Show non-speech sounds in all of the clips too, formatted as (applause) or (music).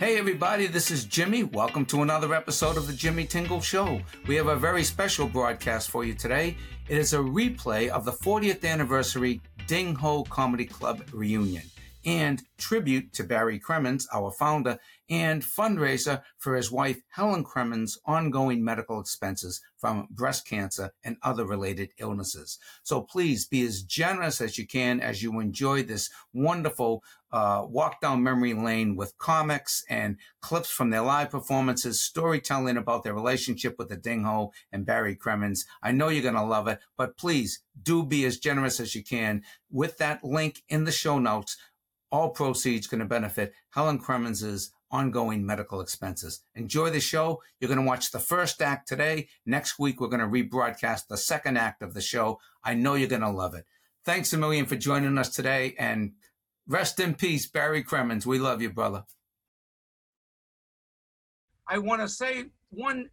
Hey, everybody, this is Jimmy. Welcome to another episode of the Jimmy Tingle Show. We have a very special broadcast for you today. It is a replay of the 40th anniversary Ding Ho Comedy Club reunion and tribute to Barry Crimmins, our founder, and fundraiser for his wife Helen Crimmins' ongoing medical expenses from breast cancer and other related illnesses. So please be as generous as you can as you enjoy this wonderful uh, walk down memory lane with comics and clips from their live performances, storytelling about their relationship with the Ding Ho and Barry Crimmins. I know you're going to love it, but please do be as generous as you can with that link in the show notes all proceeds going to benefit Helen Crimmins' ongoing medical expenses. Enjoy the show. You're going to watch the first act today. Next week, we're going to rebroadcast the second act of the show. I know you're going to love it. Thanks a million for joining us today and rest in peace, Barry Crimmins. We love you, brother. I want to say one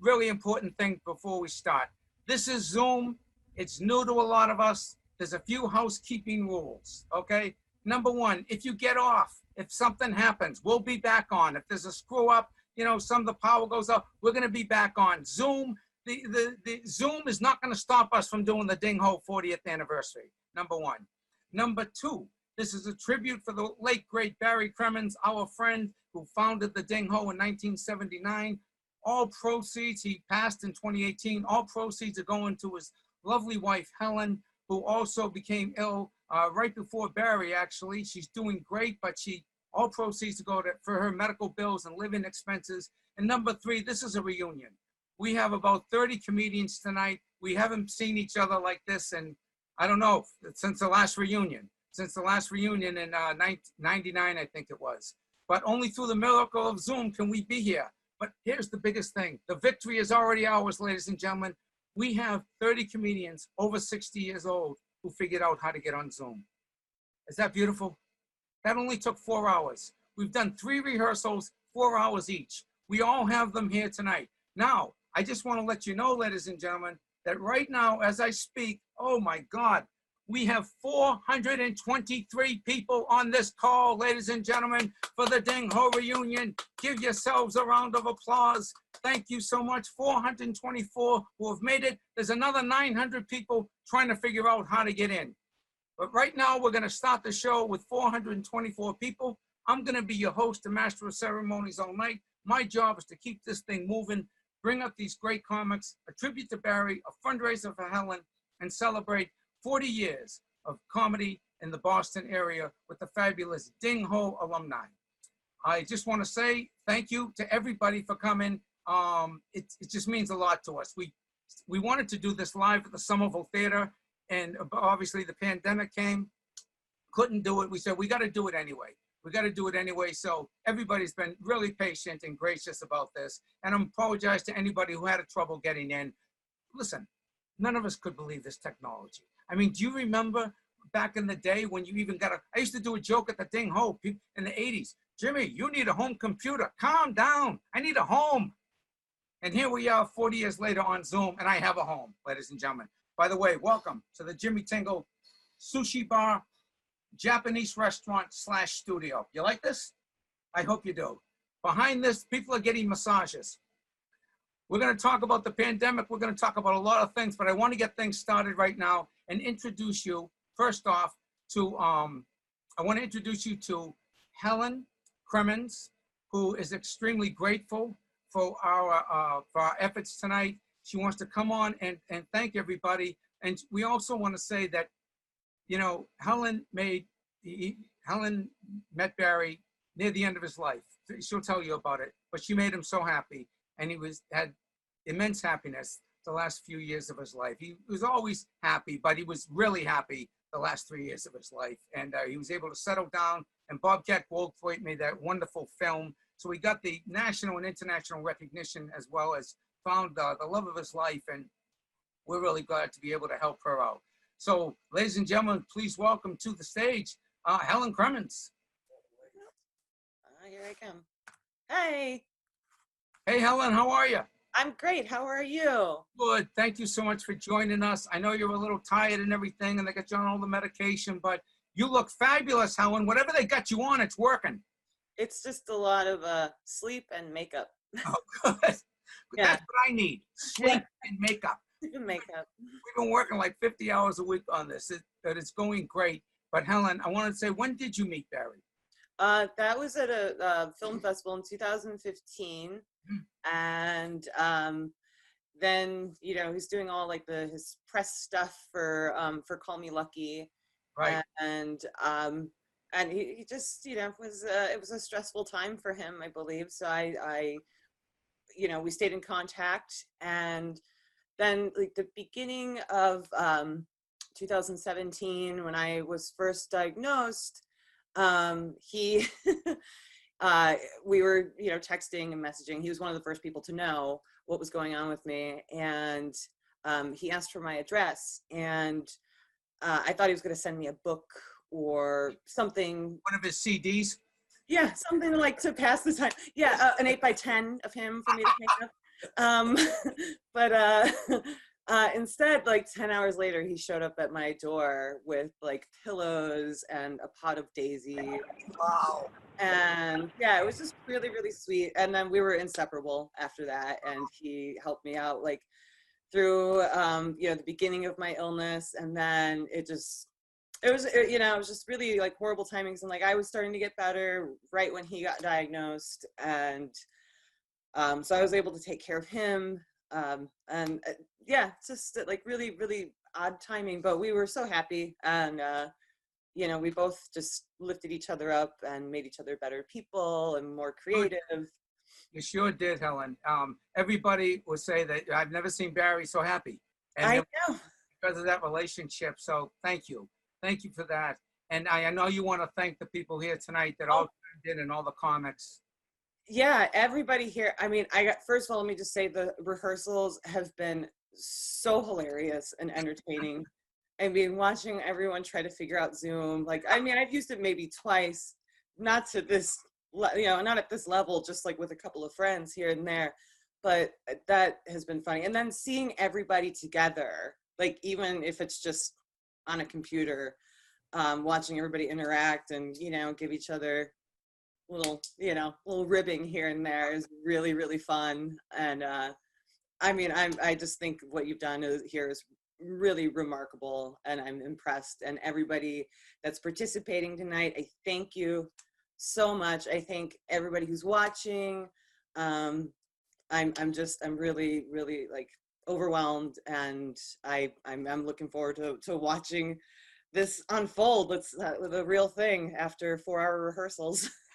really important thing before we start. This is Zoom. It's new to a lot of us. There's a few housekeeping rules, okay? Number one, if you get off, if something happens, we'll be back on. If there's a screw up, you know, some of the power goes out, we're going to be back on. Zoom, the, the, the Zoom is not going to stop us from doing the Ding Ho 40th anniversary, number one. Number two, this is a tribute for the late, great Barry Crimmins, our friend who founded the Ding Ho in 1979. All proceeds, he passed in 2018, all proceeds are going to his lovely wife, Helen, who also became ill uh, right before Barry, actually. She's doing great, but she all proceeds to go to, for her medical bills and living expenses. And number three, this is a reunion. We have about 30 comedians tonight. We haven't seen each other like this and I don't know, since the last reunion, since the last reunion in uh, 99, I think it was. But only through the miracle of Zoom can we be here. But here's the biggest thing. The victory is already ours, ladies and gentlemen. We have 30 comedians over 60 years old who figured out how to get on Zoom. Is that beautiful? That only took four hours. We've done three rehearsals, four hours each. We all have them here tonight. Now, I just want to let you know, ladies and gentlemen, that right now, as I speak, oh my God, we have 423 people on this call, ladies and gentlemen, for the Ding Ho reunion. Give yourselves a round of applause. Thank you so much. 424 who have made it. There's another 900 people trying to figure out how to get in. But right now, we're going to start the show with 424 people. I'm going to be your host and master of ceremonies all night. My job is to keep this thing moving, bring up these great comics, a tribute to Barry, a fundraiser for Helen, and celebrate 40 years of comedy in the Boston area with the fabulous Ding Ho alumni. I just want to say thank you to everybody for coming. Um, it, it just means a lot to us. We, we wanted to do this live at the Somerville Theater, and obviously the pandemic came, couldn't do it. We said, we got to do it anyway. We got to do it anyway. So everybody's been really patient and gracious about this. And I apologize to anybody who had a trouble getting in. Listen, none of us could believe this technology. I mean, do you remember back in the day when you even got a, I used to do a joke at the Ding Ho in the 80s. Jimmy, you need a home computer. Calm down. I need a home. And here we are 40 years later on Zoom, and I have a home, ladies and gentlemen. By the way, welcome to the Jimmy Tingle Sushi Bar, Japanese restaurant slash studio. You like this? I hope you do. Behind this, people are getting massages. We're going to talk about the pandemic. We're going to talk about a lot of things, but I want to get things started right now and introduce you, first off, to, um, I want to introduce you to Helen Crimmins, who is extremely grateful for our, uh, for our efforts tonight. She wants to come on and, and thank everybody. And we also want to say that, you know, Helen made, he, Helen met Barry near the end of his life. She'll tell you about it, but she made him so happy and he was had immense happiness the last few years of his life. He was always happy, but he was really happy the last three years of his life. And uh, he was able to settle down. And Bobcat Goldthwait made that wonderful film. So he got the national and international recognition as well as found uh, the love of his life. And we're really glad to be able to help her out. So, ladies and gentlemen, please welcome to the stage uh, Helen Crimmins. Uh, here I come. Hey. Hey, Helen, how are you? I'm great. How are you? Good. Thank you so much for joining us. I know you're a little tired and everything, and they got you on all the medication, but you look fabulous, Helen. Whatever they got you on, it's working. It's just a lot of uh, sleep and makeup. (laughs) Oh, good. (laughs) Yeah. That's what I need, sleep and makeup. (laughs) Makeup. We've been working like 50 hours a week on this, It- but it's going great. But Helen, I wanted to say, when did you meet Barry? Uh, that was at a uh, film festival in 2015, and um, then you know he's doing all like the his press stuff for um, for Call Me Lucky, Right, and um, and he, he just you know was uh, it was a stressful time for him, I believe. So I I you know we stayed in contact, and then like the beginning of um, 2017 when I was first diagnosed um he (laughs) uh we were you know texting and messaging. He was one of the first people to know what was going on with me and um he asked for my address and uh, i thought he was going to send me a book or something. One of his CDs. yeah something like to pass the time. Yeah uh, an 8 by 10 of him for me to pick up. Um (laughs) but uh (laughs) uh instead like 10 hours later he showed up at my door with like pillows and a pot of daisy Wow. and yeah it was just really really sweet. And then we were inseparable after that and he helped me out like through um you know the beginning of my illness. And then it just it was it, you know it was just really like horrible timings. And like i was starting to get better right when he got diagnosed. And um so i was able to take care of him. Um and uh, yeah it's just like really really odd timing but we were so happy and uh you know we both just lifted each other up and made each other better people and more creative You sure did, Helen. Um, everybody will say that I've never seen Barry so happy. And i know because of that relationship. So thank you. Thank you for that. And I, I know you want to thank the people here tonight that all tuned in and all the comics. yeah everybody here i mean i got first of all let me just say the rehearsals have been so hilarious and entertaining. I mean watching everyone try to figure out zoom like i mean i've used it maybe twice not to this you know not at this level just like with a couple of friends here and there but uh, that has been funny. And then seeing everybody together like even if it's just on a computer um, watching everybody interact and you know give each other little you know little ribbing here and there is really really fun. And uh i mean i'm i just think what you've done is, here is really remarkable and i'm impressed and everybody that's participating tonight i thank you so much. I thank everybody who's watching. Um i'm i'm just i'm really really like overwhelmed and i i'm, I'm looking forward to to watching this unfold. It's uh, the real thing after four hour rehearsals (laughs)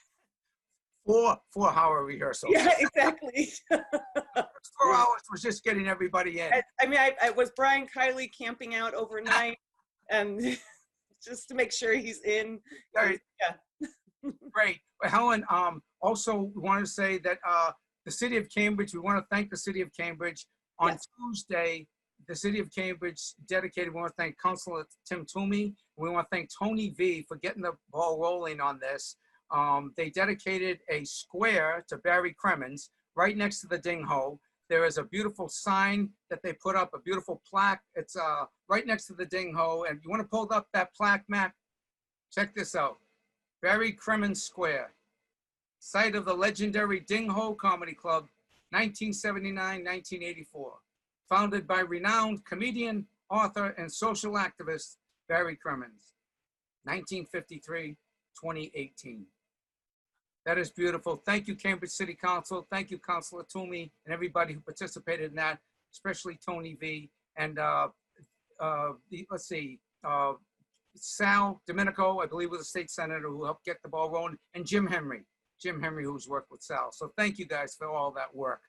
Four four hour rehearsals. yeah exactly (laughs) Four hours was just getting everybody in. I, I mean I, I was brian kiley camping out overnight (laughs) and (laughs) just to make sure he's in Very yeah great. But Helen, um, also we want to say that uh, the city of Cambridge, we want to thank the city of Cambridge. On Yes. Tuesday, the city of Cambridge dedicated, we want to thank Councilor Tim Toomey. We want to thank Tony V for getting the ball rolling on this. Um, they dedicated a square to Barry Crimmins right next to the Ding Ho. There is a beautiful sign that they put up, a beautiful plaque. It's uh, right next to the Ding Ho. And you want to pull up that plaque, Matt? Check this out. Barry Crimmins Square, site of the legendary Ding Ho Comedy Club, 1979-1984. Founded by renowned comedian, author, and social activist Barry Crimmins, 1953-2018. That is beautiful. Thank you, Cambridge City Council. Thank you, Councilor Toomey, and everybody who participated in that, especially Tony V. And uh, uh, the, let's see, uh, Sal DiDomenico, I believe was a state senator who helped get the ball rolling, and Jim Henry, Jim Henry, who's worked with Sal. So thank you guys for all that work.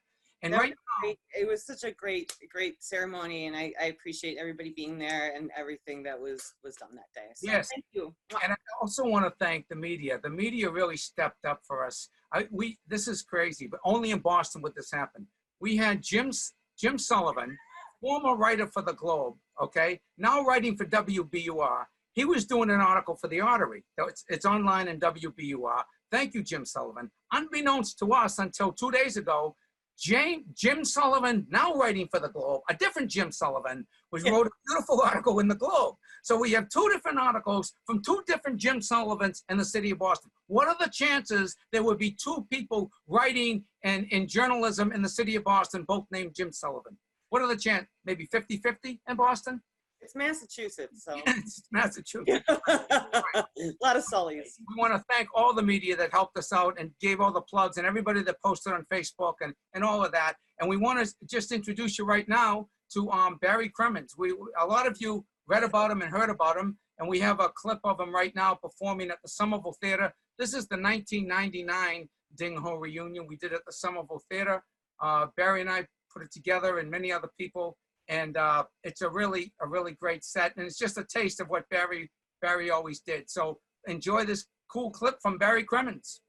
And right great. it was such a great great ceremony and I, I appreciate everybody being there and everything that was was done that day so Yes. thank you And I also want to thank the media. The media really stepped up for us. I, we, this is crazy, but only in Boston would this happen. We had Jim, Jim Sullivan, former writer for the Globe, okay, now writing for WBUR. He was doing an article for the Artery. So It's, it's online in WBUR. Thank you, Jim Sullivan. Unbeknownst to us until two days ago, Jane, Jim Sullivan, now writing for the Globe, a different Jim Sullivan, was Yeah. wrote a beautiful (laughs) article in the Globe. So we have two different articles from two different Jim Sullivans in the city of Boston. What are the chances there would be two people writing and in journalism in the city of Boston, both named Jim Sullivan? What are the chance? Maybe 50-50 in Boston? It's Massachusetts, so (laughs) It's Massachusetts. a lot of Sullys. we want to thank all the media that helped us out and gave all the plugs and everybody that posted on Facebook and, and all of that. And we want to just introduce you right now to um, Barry Crimmins. We, a lot of you read about him and heard about him, and we have a clip of him right now performing at the Somerville Theater. This is the 1999 Ding Ho reunion. We did at the Somerville Theater. Uh, Barry and I put it together and many other people. And uh, it's a really, a really great set. And it's just a taste of what Barry, Barry always did. So enjoy this cool clip from Barry Crimmins.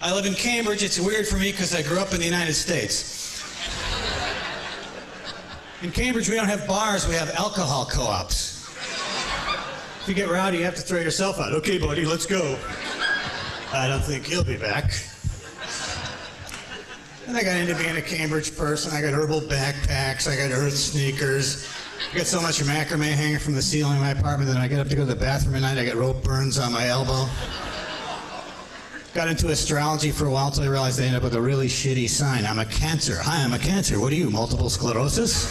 I live in Cambridge. It's weird for me because I grew up in the United States. In Cambridge, we don't have bars, we have alcohol co ops. If you get rowdy, you have to throw yourself out. Okay, buddy, let's go. I don't think he'll be back. And I got into being a Cambridge person. I got herbal backpacks, I got earth sneakers. I got so much macrame hanging from the ceiling of my apartment that I get up to go to the bathroom at night, I got rope burns on my elbow. Got into astrology for a while until I realized I ended up with a really shitty sign. I'm a cancer. Hi, I'm a cancer. What are you, multiple sclerosis?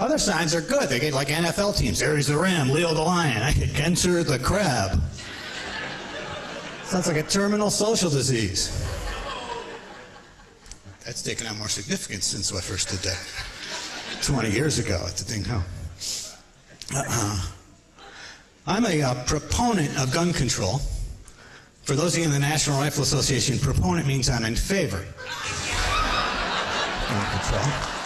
Other signs are good. They get like NFL teams. Aries the ram, Leo the lion. I get cancer the crab. Sounds like a terminal social disease. That's taken on more significance since I first did that 20 years ago at the Ding Ho. Uh-uh. I'm a uh, proponent of gun control. For those of you in the National Rifle Association, proponent means I'm in favor. Gun control.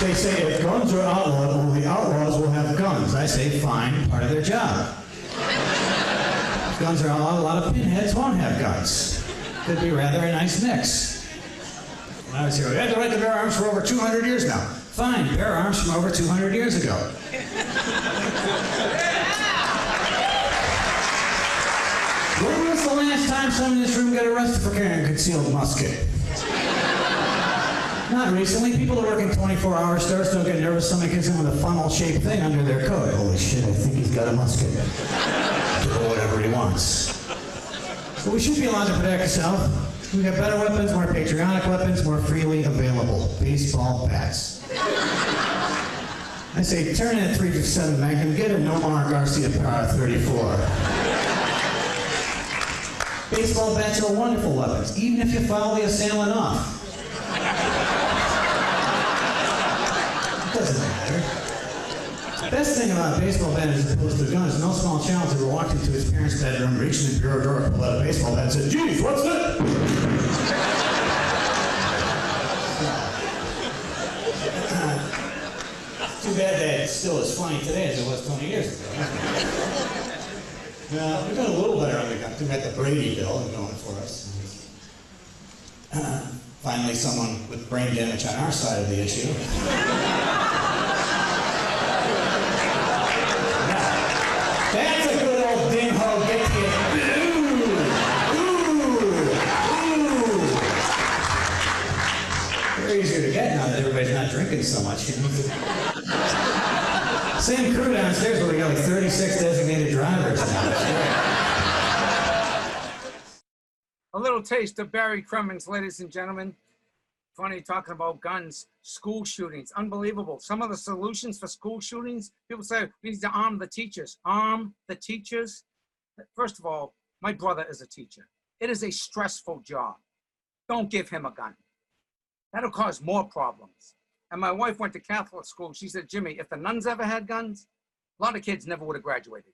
They say if guns are outlawed, only outlaws will have guns. I say fine, part of their job. Guns are outlawed, a lot of pinheads won't have guns. Could be rather a nice mix. When I was here, we had the right to bear arms for over 200 years now. Fine, bear arms from over 200 years ago. when was the last time someone in this room got arrested for carrying a concealed musket? Not recently. People that work in 24-hour stores don't get nervous. Somebody gets in with a funnel-shaped thing under their coat. Holy shit! I think he's got a musket. Or whatever he wants. But we should be allowed to protect ourselves. We have better weapons, more patriotic weapons, more freely available. Baseball bats. I say turn in a 357 Magnum, get a Nomar Garciaparra 34. Baseball bats are wonderful weapons, even if you follow the assailant off. Doesn't matter. The best thing about baseball bat as opposed to a gun is no small child ever walked into his parents' bedroom, reached in the bureau drawer, pulled out a baseball bat, and said, "Geez, what's that?" (laughs) Too bad that it's still as funny today as it was 20 years ago. Yeah, we've done a little better on the gun. We've got the Brady bill going for us. Uh, finally, someone with brain damage on our side of the issue. That's a good old ding ho get. Ooh, ooh, ooh. They're easier to get now that everybody's not drinking so much, you know. Same crew downstairs, but we got like 36 designated drivers now. A little taste of Barry Crimmins, ladies and gentlemen. Funny talking about guns, school shootings, unbelievable. Some of the solutions for school shootings, people say we need to arm the teachers. Arm the teachers. First of all, my brother is a teacher. It is a stressful job. Don't give him a gun. That'll cause more problems. And my wife went to Catholic school. She said, Jimmy, if the nuns ever had guns, a lot of kids never would have graduated.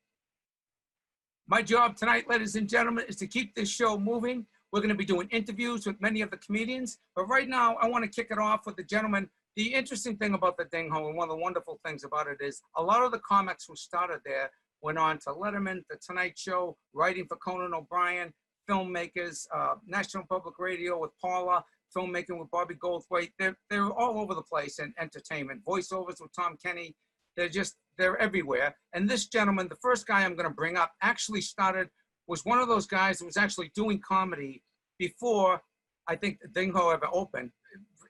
My job tonight, ladies and gentlemen, is to keep this show moving. We're going to be doing interviews with many of the comedians. But right now, I want to kick it off with the gentleman. The interesting thing about the Ding Ho, and one of the wonderful things about it is a lot of the comics who started there went on to Letterman, The Tonight Show, writing for Conan O'Brien, filmmakers, uh, National Public Radio with Paula, filmmaking with Bobby Goldthwait. They're, they're all over the place in entertainment. Voiceovers with Tom Kenny. They're just, they're everywhere. And this gentleman, the first guy I'm going to bring up, actually started, was one of those guys that was actually doing comedy before I think Ding Ho ever opened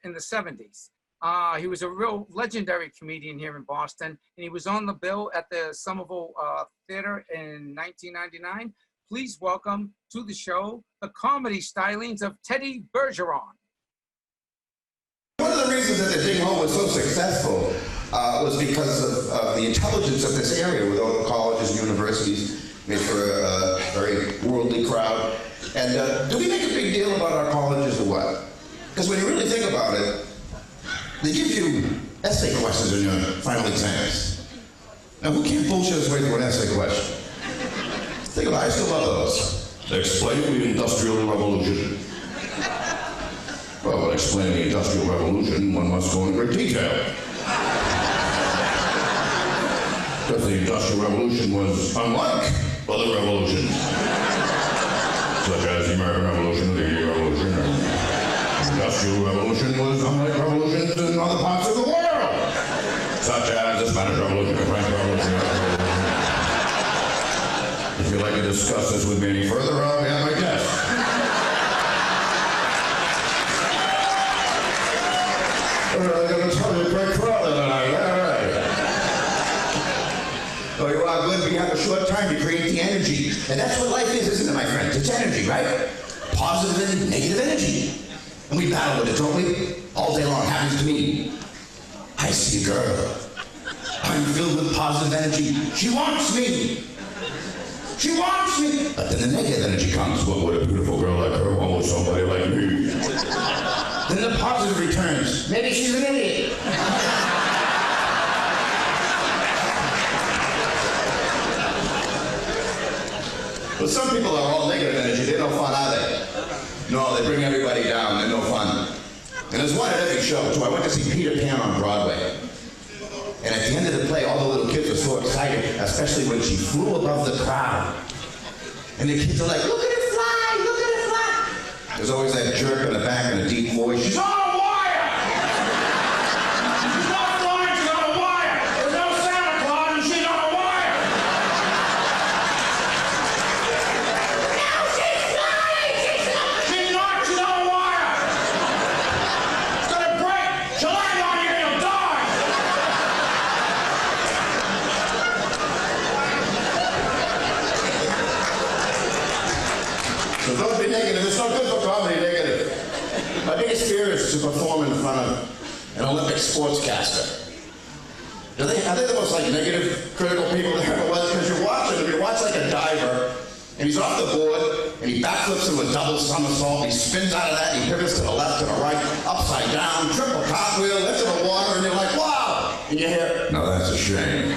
in the 70s. Uh, he was a real legendary comedian here in Boston, and he was on the bill at the Somerville uh, Theater in 1999. Please welcome to the show the comedy stylings of Teddy Bergeron. One of the reasons that the Ding Ho was so successful uh, was because of, of the intelligence of this area with all the colleges and universities made for a, very worldly crowd. And uh, do we make a big deal about our colleges or what? Because when you really think about it, they give you essay questions in your final exams. Now, who can't bullshit his way through an essay question? Think about it, I still. Explain the Industrial Revolution. Well, when explaining the Industrial Revolution, one must go into great detail. Because the Industrial Revolution was unlike other revolutions, such as the American (laughs) Revolution, the Indian Revolution, or the Industrial Revolution was unlike revolutions in other parts of the world, such as the Spanish Revolution, the French Revolution. If you'd like to discuss this with me any further, I'll be at my desk. Short time to create the energy. And that's what life is, isn't it, my friend? It's energy, right? Positive and negative energy. And we battle with it, don't we? All day long. Happens to me. I see a girl. I'm filled with positive energy. She wants me. She wants me. But then the negative energy comes. What would a beautiful girl like her want with somebody like me? Then the positive returns. Maybe she's an idiot. (laughs) some people are all negative energy. They're no fun, are they? No, they bring everybody down. They're no fun. And there's one at every show, too. I went to see Peter Pan on Broadway. And at the end of the play, all the little kids were so excited, especially when she flew above the crowd. And the kids are like, look at it fly, look at it fly. There's always that jerk in the back in a deep voice. She's on sportscaster. Are they, are they the most like negative, critical people there ever was? Because you're watching him, you watch like a diver, and he's off the board, and he backflips into a double somersault, he spins out of that, and he pivots to the left, to the right, upside down, triple cartwheel, into the water, and you're like, wow! And you hear, no, that's a shame.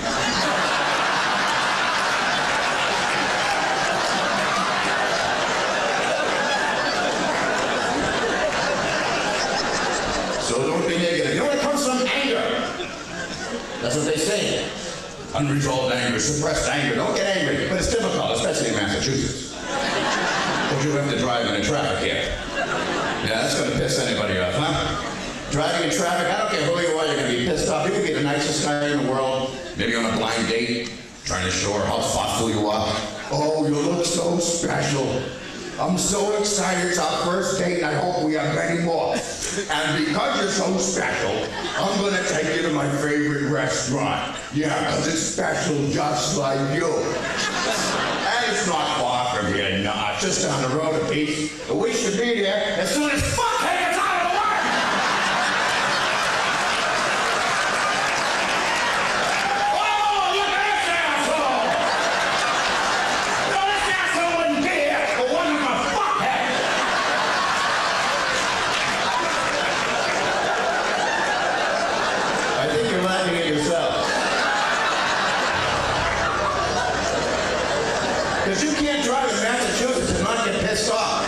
So don't be negative. You know where it comes from? Anger. That's what they say. Unresolved anger, suppressed anger. Don't get angry. But it's difficult, especially in Massachusetts. Because you have to drive in the traffic here. Yeah, that's going to piss anybody off, huh? Driving in traffic, I don't care who you are, you're going to be pissed off. You could be the nicest guy in the world, maybe on a blind date, trying to show her how thoughtful you are. Oh, you look so special. I'm so excited. It's our first date, I hope we have many more. And because you're so special, I'm going to take you to my favorite restaurant. Yeah, because it's special just like you. And it's not far from here, it's just down the road a piece. We should be there as soon as fuckhead gets out of the way! Oh, look at this asshole! No, this asshole wouldn't be here, but wasn't a fuckhead! I think you're laughing at yourself. Because you can't drive in Massachusetts and not get pissed off.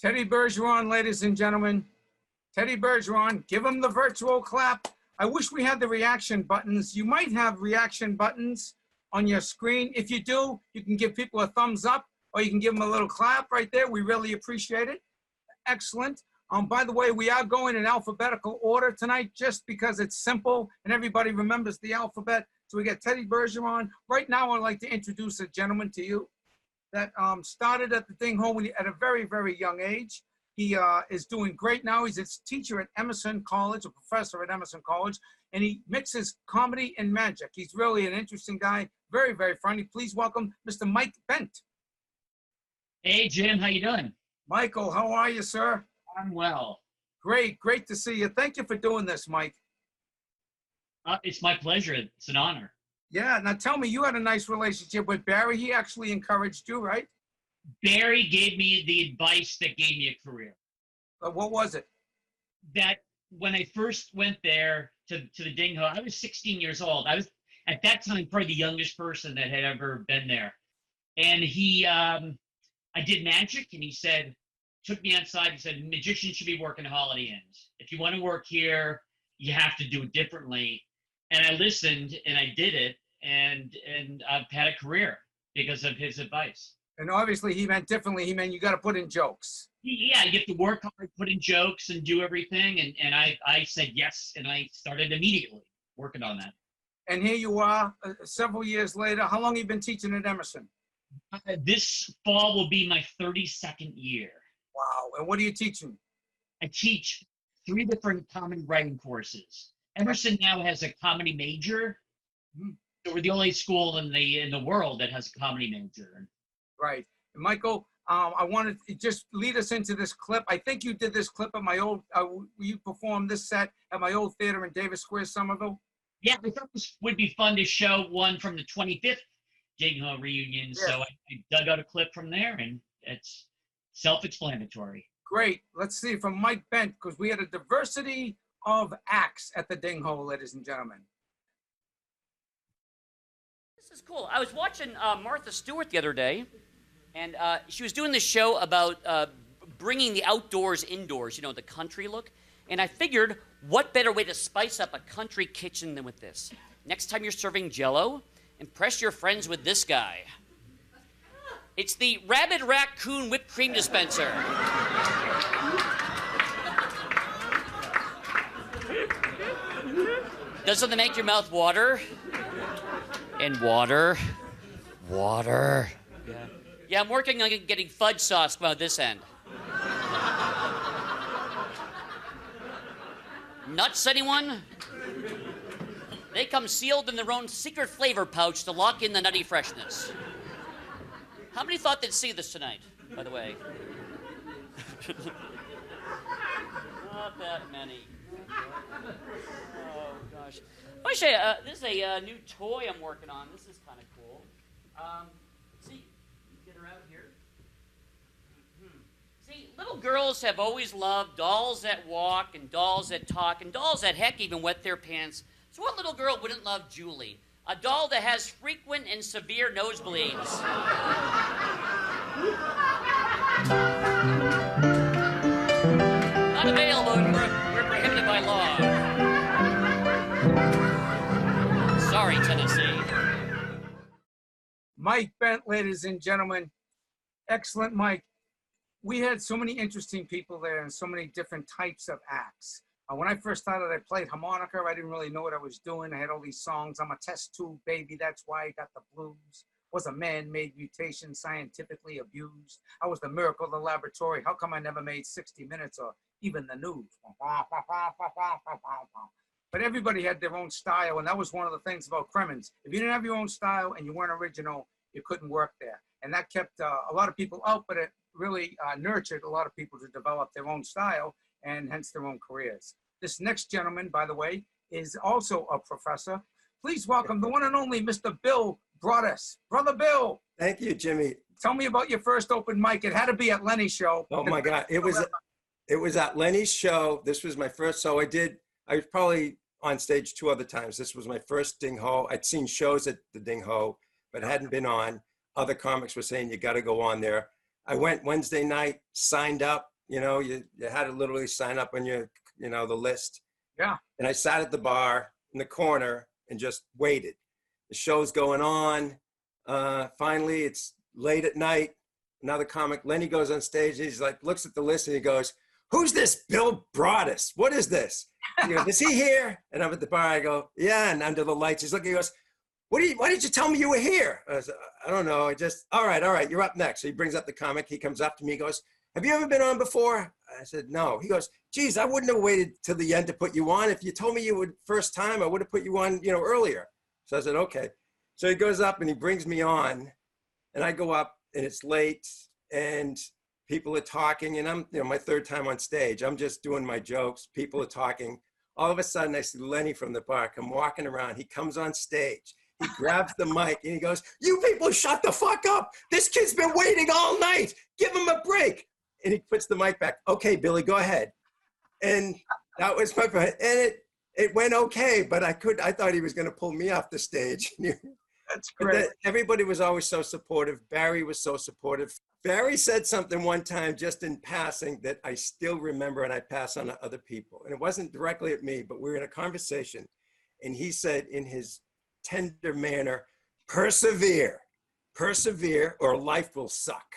Teddy Bergeron, ladies and gentlemen. Teddy Bergeron, give him the virtual clap. I wish we had the reaction buttons. You might have reaction buttons on your screen. If you do, you can give people a thumbs up or you can give them a little clap right there. We really appreciate it. Excellent. Um, by the way, we are going in alphabetical order tonight just because it's simple and everybody remembers the alphabet. So we got Teddy Bergeron. Right now, I'd like to introduce a gentleman to you that um, started at the Ding Home at a very, very young age. He uh, is doing great now. He's a teacher at Emerson College, a professor at Emerson College, and he mixes comedy and magic. He's really an interesting guy, very, very funny. Please welcome Mr. Mike Bent. Hey Jim, how you doing? Michael, how are you, sir? I'm well. Great, great to see you. Thank you for doing this, Mike. Uh, it's my pleasure. It's an honor. Yeah, now tell me, you had a nice relationship with Barry. He actually encouraged you, right? Barry gave me the advice that gave me a career. Uh, what was it? That when I first went there to, to the Ding Ho, I was 16 years old. I was at that time probably the youngest person that had ever been there. And he, um, I did magic, and he said, took me outside. He said, magicians should be working Holiday Inns. If you want to work here, you have to do it differently. And I listened, and I did it, and and I've had a career because of his advice. And obviously, he meant differently. He meant you got to put in jokes. yeah, you have to work hard, put in jokes, and do everything. And and I I said yes, and I started immediately working on that. And here you are, uh, several years later. How long have you been teaching at Emerson? Uh, This fall will be my 32nd year. Wow. And what are you teaching? I teach three different comedy writing courses. Emerson now has a comedy major. So we're the only school in the in the world that has a comedy major. Right. Michael, um, I wanted to just lead us into this clip. I think you did this clip at my old, uh, you performed this set at my old theater in Davis Square, Somerville. Yeah, I thought this would be fun to show one from the 25th Ding Ho reunion. So I, I dug out a clip from there, and it's self-explanatory. Great. Let's see from Mike Bent, because we had a diversity of acts at the Ding Ho, ladies and gentlemen. This is cool. I was watching uh, Martha Stewart the other day, and uh, she was doing this show about uh, bringing the outdoors indoors, you know, the country look. And I figured, what better way to spice up a country kitchen than with this? Next time you're serving jello, impress your friends with this guy. It's the Rabbit Raccoon Whipped Cream Dispenser. Doesn't it make your mouth water? And water. Water. Yeah. Yeah, I'm working on getting fudge sauce from this end. (laughs) Nuts, anyone? They come sealed in their own secret flavor pouch to lock in the nutty freshness. How many thought they'd see this tonight, by the way? (laughs) Not that many. Oh gosh. I want to show you, uh, this is a uh, new toy I'm working on. This is kind of cool. Um, see, get her out here. Mhm. See, little girls have always loved dolls that walk and dolls that talk and dolls that heck even wet their pants. So what little girl wouldn't love Julie? A doll that has frequent and severe nosebleeds. Not available. We're, we're prohibited by law. Sorry, Tennessee. Mike Bent, ladies and gentlemen. Excellent, Mike. We had so many interesting people there and so many different types of acts. Uh, when I first started, I played harmonica. I didn't really know what I was doing. I had all these songs. I'm a test tube baby. That's why I got the blues. Was a man-made mutation, scientifically abused. I was the miracle of the laboratory. How come I never made 60 Minutes or even the news? (laughs) But everybody had their own style, and that was one of the things about Crimmins. If you didn't have your own style and you weren't original, you couldn't work there. And that kept uh, a lot of people out, but it really uh, nurtured a lot of people to develop their own style and hence their own careers. This next gentleman, by the way, is also a professor. Please welcome the one and only Mr. Bill Braudis. Brother Bill, Thank you, Jimmy. tell me about your first open mic. It had to be at Lenny's show. Oh my God, it was it was at Lenny's show. This was my first. So I did. I was probably on stage two other times. This was my first Ding Ho. I'd seen shows at the Ding Ho, but hadn't been on. Other comics were saying you got to go on there. I went Wednesday night, signed up. You know, you you had to literally sign up on your you know the list. Yeah. And I sat at the bar in the corner and just waited. The show's going on. Uh, finally, it's late at night. Another comic, Lenny goes on stage. He's like, looks at the list and he goes, who's this Bill Braudis? What is this? He goes, is he (laughs) here? And I'm at the bar. I go, yeah. And under the lights, he's looking. He goes, what do you, why did you tell me you were here? I, said, I don't know. I just, all right, all right. You're up next. So he brings up the comic. He comes up to me. He goes, have you ever been on before? I said, no. He goes, geez, I wouldn't have waited till the end to put you on. If you told me you would first time, I would have put you on, you know, earlier. So I said, okay. So he goes up and he brings me on and I go up and it's late and people are talking and I'm, you know, my third time on stage. I'm just doing my jokes. People are talking. All of a sudden I see Lenny from the bar come walking around. He comes on stage. He grabs the mic and he goes, you people shut the fuck up. This kid's been waiting all night. Give him a break. And he puts the mic back. Okay, Billy, go ahead. And that was my, and it, it went okay, but I could, I thought he was going to pull me off the stage. (laughs) That's great. that- everybody was always so supportive. Barry was so supportive. Barry said something one time just in passing that I still remember and I pass on to other people. And it wasn't directly at me, but we were in a conversation. And he said in his tender manner, persevere, persevere, or life will suck.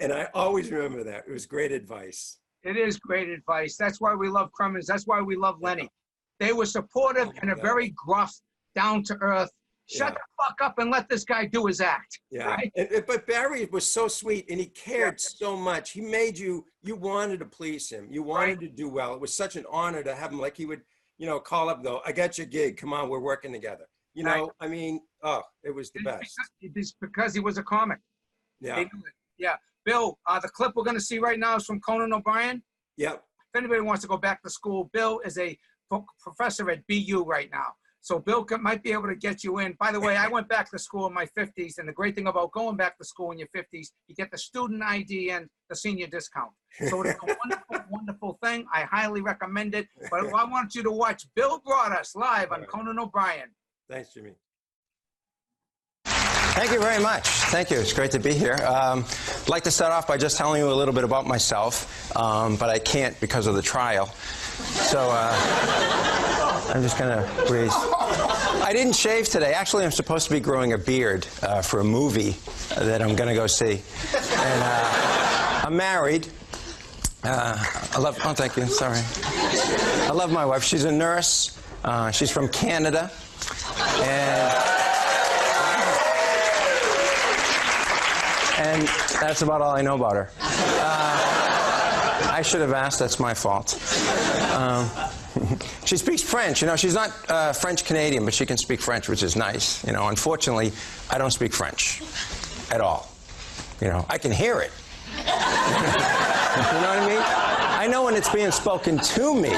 And I always remember that. It was great advice. It is great advice. That's why we love Crimmins. That's why we love Lenny. They were supportive oh and a very gruff, down to earth. Shut the fuck up and let this guy do his act. Yeah. Right. And- and- but Barry was so sweet and he cared so much. He made you, you wanted to please him. You wanted to do well. It was such an honor to have him. Like he would, you know, call up, though, I got your gig. Come on, we're working together. You Right. know, I mean, oh, it was the It's best. because- It's because he was a comic. Yeah. It. Yeah. Bill, uh, the clip we're going to see right now is from Conan O'Brien. Yep. If anybody wants to go back to school, Bill is a professor at BU right now. So Bill can, might be able to get you in. By the way, I went back to school in my 50s, and the great thing about going back to school in your 50s, you get the student ID and the senior discount. So it's a (laughs) wonderful, wonderful thing. I highly recommend it. But (laughs) I want you to watch Bill Braudis live on Conan O'Brien. Thanks, Jimmy. Thank you very much. Thank you. It's great to be here. Um, I'd like to start off by just telling you a little bit about myself, um, but I can't because of the trial. So uh, I'm just going to breeze. I didn't shave today. Actually, I'm supposed to be growing a beard uh, for a movie that I'm going to go see. And uh, I'm married. Uh, I love. Oh, thank you. Sorry. I love my wife. She's a nurse. Uh, she's from Canada, and. And that's about all I know about her. Uh, I should have asked. That's my fault. Um, (laughs) she speaks French. You know, she's not uh, French Canadian, but she can speak French, which is nice. You know, unfortunately, I don't speak French at all. You know, I can hear it. (laughs) you know what I mean? I know when it's being spoken to me.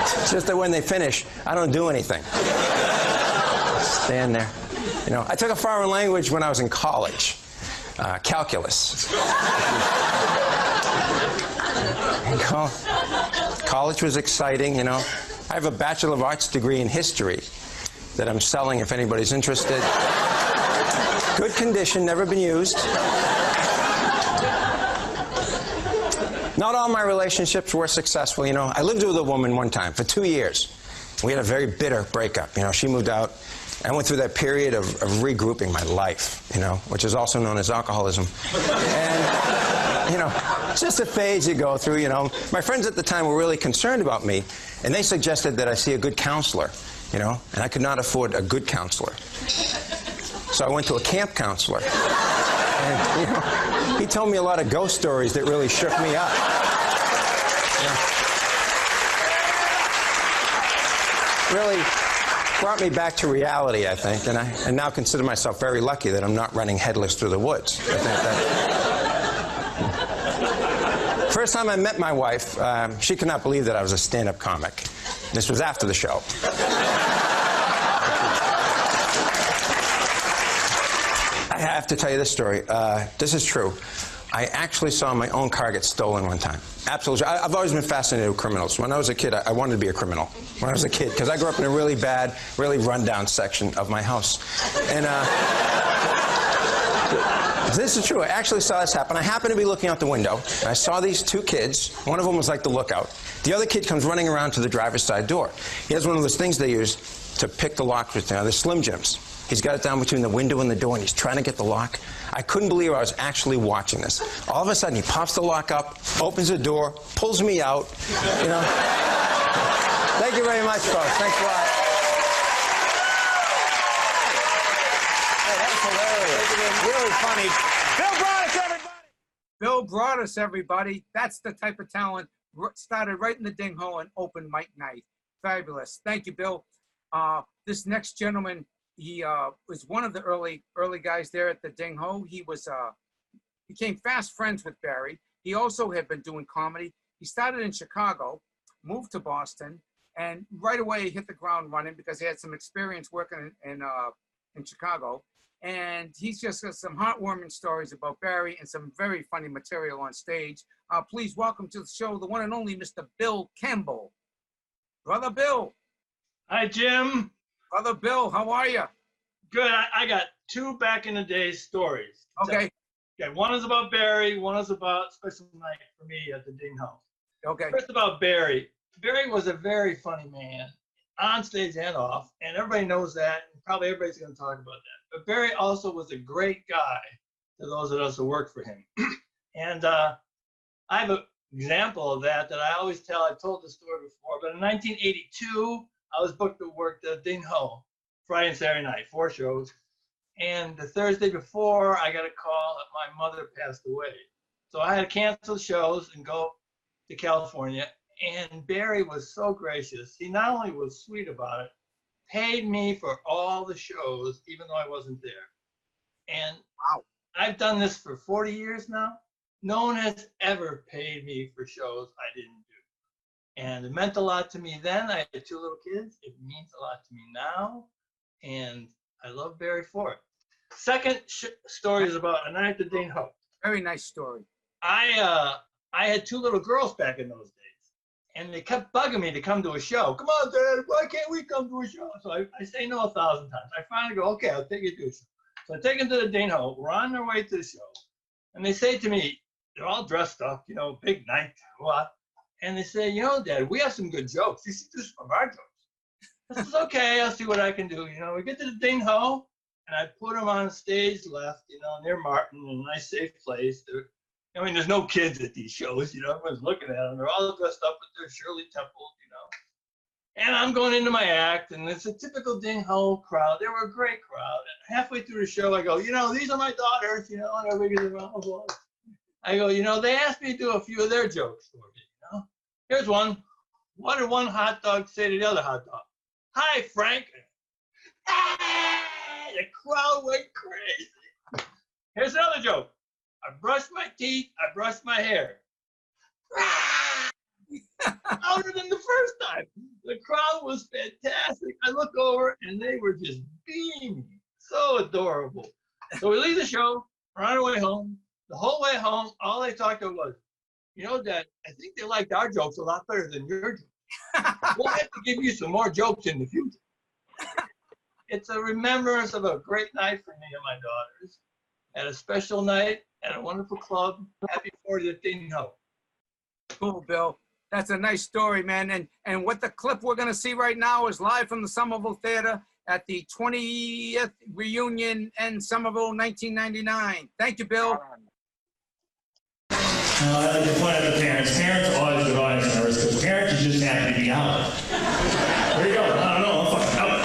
It's just that when they finish, I don't do anything. Stand there. You know, I took a foreign language when I was in college, uh, calculus. (laughs) college was exciting, you know. I have a Bachelor of Arts degree in history that I'm selling if anybody's interested. Good condition, never been used. Not all my relationships were successful, you know. I lived with a woman one time for two years. We had a very bitter breakup. You know, she moved out. I went through that period of, of regrouping my life, you know, which is also known as alcoholism. And, you know, just a phase you go through, you know. My friends at the time were really concerned about me, and they suggested that I see a good counselor, you know, and I could not afford a good counselor. So I went to a camp counselor. And, you know, he told me a lot of ghost stories that really shook me up. Really brought me back to reality, I think, and I and now consider myself very lucky that I'm not running headless through the woods. I think that. (laughs) First time I met my wife, um, she could not believe that I was a stand-up comic. This was after the show. I have to tell you this story. Uh, this is true. I actually saw my own car get stolen one time. Absolutely. I, I've always been fascinated with criminals. When I was a kid, I, I wanted to be a criminal. When I was a kid, because I grew up in a really bad, really rundown section of my house. And uh, this is true. I actually saw this happen. I happened to be looking out the window, and I saw these two kids. One of them was like the lookout. The other kid comes running around to the driver's side door. He has one of those things they use to pick the locks with, know, the Slim Jims. He's got it down between the window and the door, and he's trying to get the lock. I couldn't believe I was actually watching this. All of a sudden, he pops the lock up, opens the door, pulls me out. You know. (laughs) Thank you very much, folks. Thanks a lot. Hey, that hilarious. Really funny. Bill Braudis, everybody. Bill Braudis, everybody. That's the type of talent. Started right in the Ding Ho and open mic night. Fabulous. Thank you, Bill. Uh, this next gentleman, he uh, was one of the early early guys there at the ding ho. He was uh, became fast friends with Barry. He also had been doing comedy. He started in Chicago, moved to Boston, and right away hit the ground running because he had some experience working in in, uh, in Chicago. And he's just got some heartwarming stories about Barry and some very funny material on stage. Uh, please welcome to the show the one and only Mr. Bill Campbell. Brother Bill, Hi, Jim. brother Bill, how are you? Good. I, I got two back in the day stories. Okay, Okay. One is about Barry. One is about special night for me at the Ding House. okay, First about Barry. Barry was a very funny man, on stage and off, and everybody knows that. And probably everybody's going to talk about that. But Barry also was a great guy to those of us who worked for him. (clears throat) and uh, I have an example of that that I always tell. I've told the story before, but in 1982, I was booked to work the Ding Ho Friday and Saturday night, four shows. And the Thursday before, I got a call that my mother passed away. So I had to cancel shows and go to California. And Barry was so gracious. He not only was sweet about it, paid me for all the shows, even though I wasn't there. And Wow. I've done this for 40 years now. No one has ever paid me for shows I didn't do. And it meant a lot to me then. I had two little kids. It means a lot to me now. And I love Barry for it. Second sh- story is about a night at the Ding Ho. very nice story. I uh I had two little girls back in those days, and they kept bugging me to come to a show. Come on, Dad, why can't we come to a show? So I, I say no a thousand times. I finally go, okay, I'll take you to a show. So I take them to the Hall. We're on our way to the show, and they say to me, they're all dressed up, you know, big night, what? And they say, you know, Dad, we have some good jokes. You should do some of our jokes. I says, okay, I'll see what I can do. You know, we get to the Ding Ho, and I put them on stage left, you know, near Martin, in a nice safe place. They're, I mean, there's no kids at these shows, you know, everyone's looking at them. They're all dressed up with their Shirley Temple, you know. And I'm going into my act, and it's a typical Ding Ho crowd. They were a great crowd. And halfway through the show, I go, you know, these are my daughters, you know, and everybody gives a round of. I go, you know, they asked me to do a few of their jokes for me, you know. Here's one. What did one hot dog say to the other hot dog? Hi, Frank. (laughs) The crowd went crazy. Here's another joke. I brushed my teeth, I brushed my hair. (laughs) Louder than the first time. The crowd was fantastic. I look over and they were just beaming. So adorable. So we leave the show, we're on our way home. The whole way home, all they talked about was, you know, Dad, I think they liked our jokes a lot better than your jokes. (laughs) We'll have to give you some more jokes in the future. It's a remembrance of a great night for me and my daughters at a special night at a wonderful club. Happy 40th Ding Ho. Cool, Bill. That's a nice story, man. And and what the clip we're gonna see right now is live from the Somerville Theater at the 20th reunion in Somerville, 1999. Thank you, Bill. Uh, I like to point out the parents. Parents are always the audience members because parents are just happy to be out. Where you going? I don't know. I'm fucking out.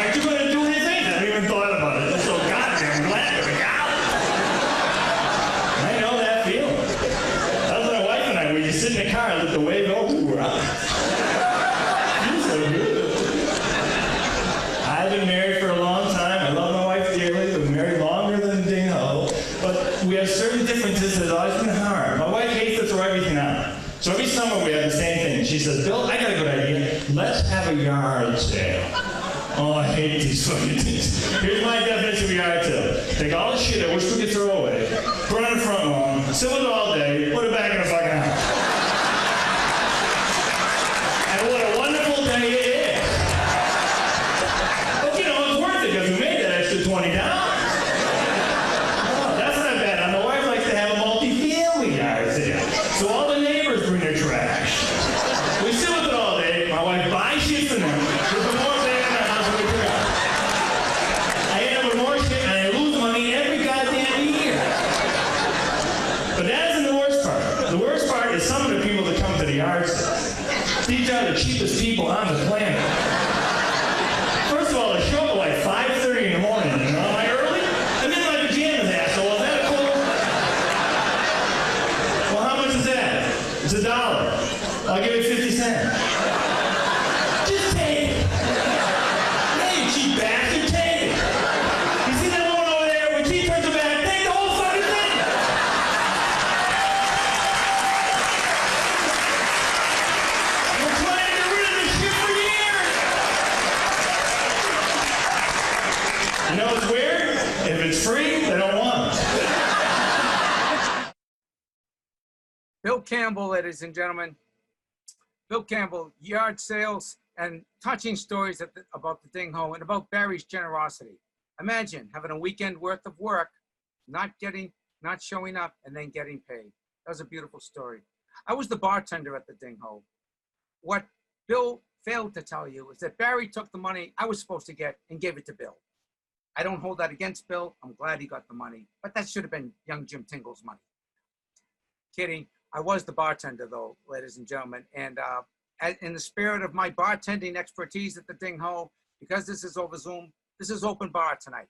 Aren't you going to do anything? I haven't even thought about it. I'm so goddamn glad to be out. I know that feeling. That was my wife and I. We just sit in the go. Ooh, we're so good. I've been married for a long time. I love my wife dearly. We've married longer than Ding Ho. But we have certain differences that always been hard. My wife hates to throw everything out. So every summer we have the same thing. She says, Bill, I got a good idea. Let's have a yard Campbell, ladies and gentlemen. Bill Campbell, yard sales and touching stories the- about the Ding Ho and about Barry's generosity. Imagine having a weekend worth of work, not getting, not showing up, and then getting paid. That was a beautiful story. I was the bartender at the Ding Ho. What Bill failed to tell you is that Barry took the money I was supposed to get and gave it to Bill. I don't hold that against Bill. I'm glad he got the money, but that should have been young Jim Tingle's money. Kidding. I was the bartender though, ladies and gentlemen, and uh, in the spirit of my bartending expertise at the Ding Ho, because this is over Zoom, this is open bar tonight.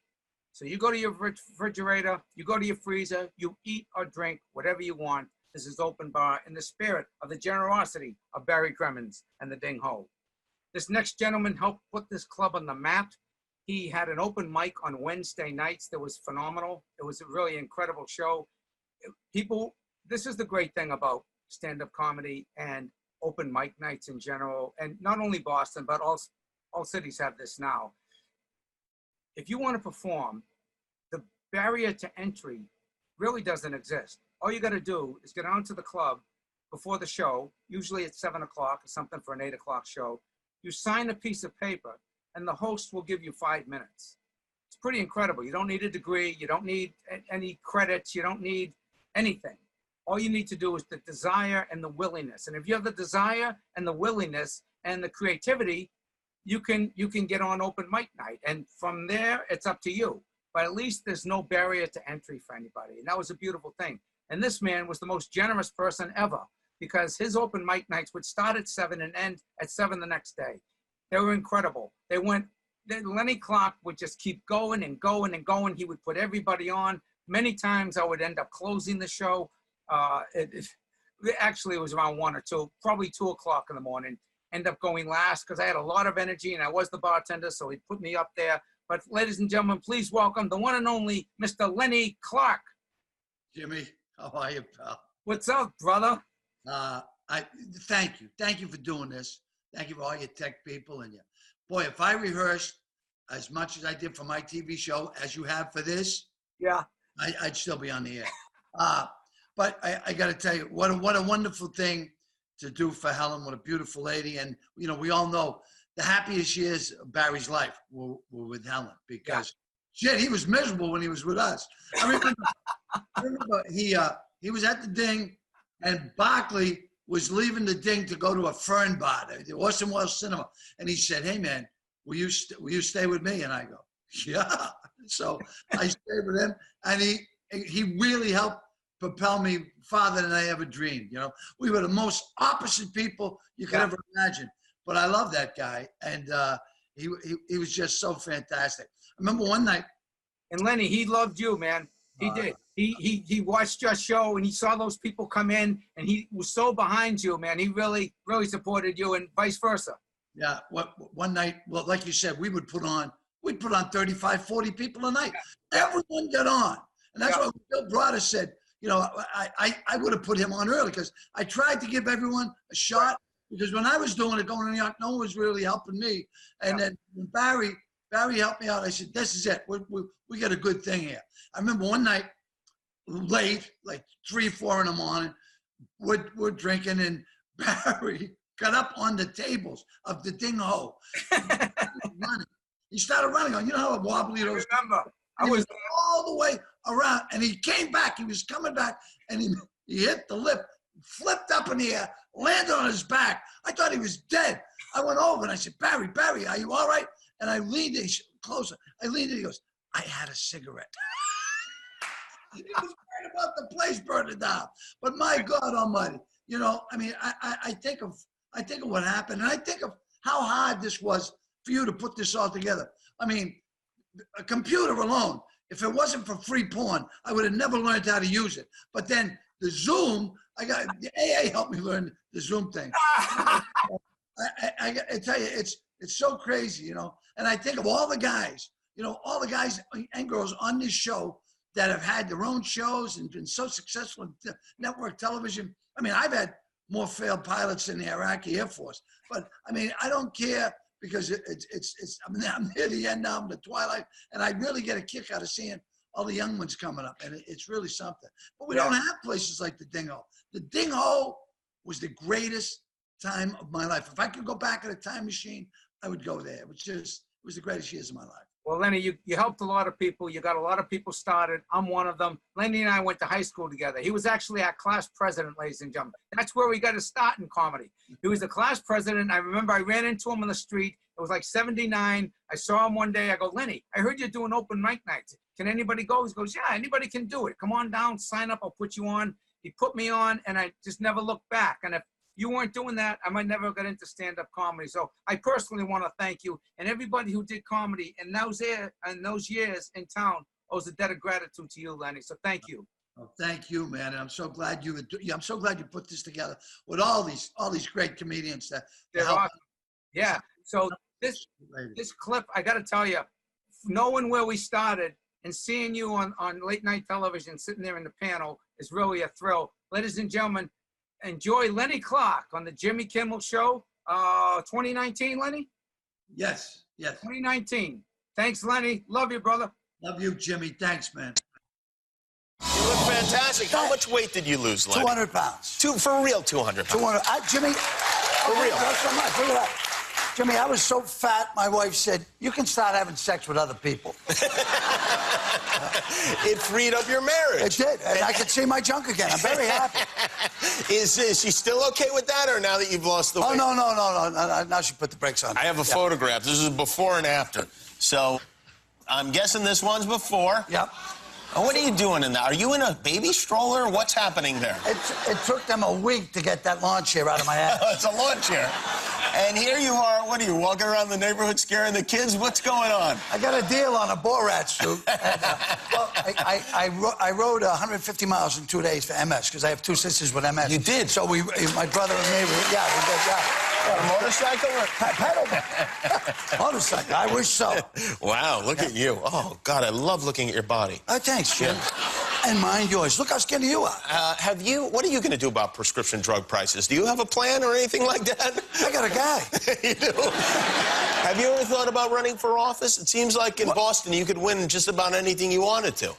So you go to your refrigerator, you go to your freezer, you eat or drink whatever you want. This is open bar in the spirit of the generosity of Barry Crimmins and the Ding Ho. This next gentleman helped put this club on the map. He had an open mic on Wednesday nights that was phenomenal. It was a really incredible show. People, this is the great thing about stand-up comedy and open mic nights in general, and not only Boston, but all, all cities have this now. If you want to perform, the barrier to entry really doesn't exist. All you got to do is get onto the club before the show, usually at seven o'clock or something for an eight o'clock show. You sign a piece of paper, and the host will give you five minutes. It's pretty incredible. You don't need a degree, you don't need any credits, you don't need anything. All you need to do is the desire and the willingness. And if you have the desire and the willingness and the creativity, you can you can get on open mic night. And from there, it's up to you. But at least there's no barrier to entry for anybody. And that was a beautiful thing. And this man was the most generous person ever because his open mic nights would start at seven and end at seven the next day. They were incredible. They went, Lenny Clark would just keep going and going and going. He would put everybody on. Many times I would end up closing the show. Uh, it, it, actually, it was around one or two, probably two o'clock in the morning. End up going last because I had a lot of energy and I was the bartender, so he put me up there. But ladies and gentlemen, please welcome the one and only Mr. Lenny Clark. Jimmy, how are you, pal? What's up, brother? Uh, I thank you, thank you for doing this. Thank you for all your tech people and your boy. If I rehearsed as much as I did for my TV show as you have for this, Yeah. I, I'd still be on the air. (laughs) Uh, but I, I got to tell you, what a, what a wonderful thing to do for Helen. What a beautiful lady, and you know, we all know the happiest years of Barry's life were, were with Helen because shit, he was miserable when he was with us. I remember, I remember he uh, he was at the Ding, and Barkley was leaving the Ding to go to a Fern bar, the Orson Welles Cinema, and he said, "Hey man, will you st- will you stay with me?" And I go, "Yeah." (laughs) So I stayed with him, and he he really helped propel me farther than I ever dreamed. You know, we were the most opposite people you could Yeah. ever imagine, but I love that guy, and uh, he, he he was just so fantastic. I remember one night. And Lenny, he loved you, man. He Uh, did. He, he he watched your show and he saw those people come in and he was so behind you, man. He really really supported you and vice versa. Yeah, what, one night, well, like you said, we would put on, we'd put on 35, 40 people a night. Everyone got on. And that's Yeah. why Bill Braudis said, you know, I, I, I would have put him on early because I tried to give everyone a shot because when I was doing it going New York, no one was really helping me. And then when Barry, Barry helped me out. I said, this is it. We, we, we got a good thing here. I remember one night, late, like three, four in the morning, we're, we're drinking and (laughs) Barry got up on the tables of the ding ho. (laughs) He started running on. You know how a wobbly I those. remember. I He was was all the way around, and he came back. He was coming back, and he he hit the lip, flipped up in the air, landed on his back. I thought he was dead. I went over and I said, Barry, Barry, are you all right? And I leaned in closer. I leaned in. He goes, I had a cigarette. (laughs) he was worried about the place burning down. But my God Almighty, you know, I mean, I, I, I think of I think of what happened, and I think of how hard this was for you to put this all together. I mean, a computer alone, if it wasn't for free porn, I would have never learned how to use it. But then the Zoom, I got the AA helped me learn the Zoom thing. (laughs) I, I, I, I tell you, it's it's so crazy, you know. And I think of all the guys, you know, all the guys and girls on this show that have had their own shows and been so successful in network television. I mean, I've had more failed pilots than the Iraqi Air Force, but I mean, I don't care because it, it's it's it's. I'm, I'm near the end now. I'm the twilight, and I really get a kick out of seeing all the young ones coming up, and it, it's really something. But we don't have places like the Ding Ho. The Ding Ho was the greatest time of my life. If I could go back in a time machine, I would go there. It was just it was the greatest years of my life. Well, Lenny, you, you helped a lot of people. You got a lot of people started. I'm one of them. Lenny and I went to high school together. He was actually our class president, ladies and gentlemen. That's where we got to start in comedy. He was the class president. I remember I ran into him on the street. It was like 79. I saw him one day. I go, Lenny, I heard you're doing open mic nights. Can anybody go? He goes, Yeah, anybody can do it. Come on down, sign up. I'll put you on. He put me on, and I just never looked back. And if you weren't doing that, I might never get into stand-up comedy. So I personally want to thank you and everybody who did comedy in those year, in those years in town owes a debt of gratitude to you, Lenny. So thank you. Oh, thank you, man. And I'm so glad you. I'm so glad you put this together with all these all these great comedians that. They're help- awesome. Yeah. So this this clip, I got to tell you, knowing where we started and seeing you on on late night television, sitting there in the panel, is really a thrill. Ladies and gentlemen, enjoy Lenny Clark on the Jimmy Kimmel Show, uh, 2019. Lenny, Yes, yes. 2019. Thanks, Lenny. Love you, brother. Love you, Jimmy. Thanks, man. You look fantastic. How much weight did you lose, Lenny? 200 pounds. Two, for real, 200 pounds. 200. I, Jimmy. For real. That's so much. Look at that. Jimmy, I was so fat, my wife said, you can start having sex with other people. (laughs) It freed up your marriage. It did. And I could see my junk again. I'm very happy. (laughs) Is, is she still okay with that, or now that you've lost the oh, weight? Oh, no, no, no, no, no, no. Now she put the brakes on. I have a Yeah. photograph. This is before and after. So I'm guessing this one's before. Yep. And what are you doing in that? Are you in a baby stroller? What's happening there? It, it took them a week to get that lawn chair out of my (laughs) ass. it's a lawn chair. And here you are. What are you walking around the neighborhood scaring the kids? What's going on? I got a deal on a Borat suit. (laughs) And, uh, well, I, I, I, ro- I rode 150 miles in two days for MS because I have two sisters with MS. You did? So we, my brother and me, we, yeah, we did, yeah. A motorcycle? or- Pa- Pedal (laughs) motorcycle. I wish so. Wow, look at you. Oh, God, I love looking at your body. Oh, thanks, Jim. And mind yours. Look how skinny you are. Uh, have you, what are you going to do about prescription drug prices? Do you have a plan or anything like that? I got a guy. (laughs) you do? have you ever thought about running for office? It seems like in Boston you could win just about anything you wanted to.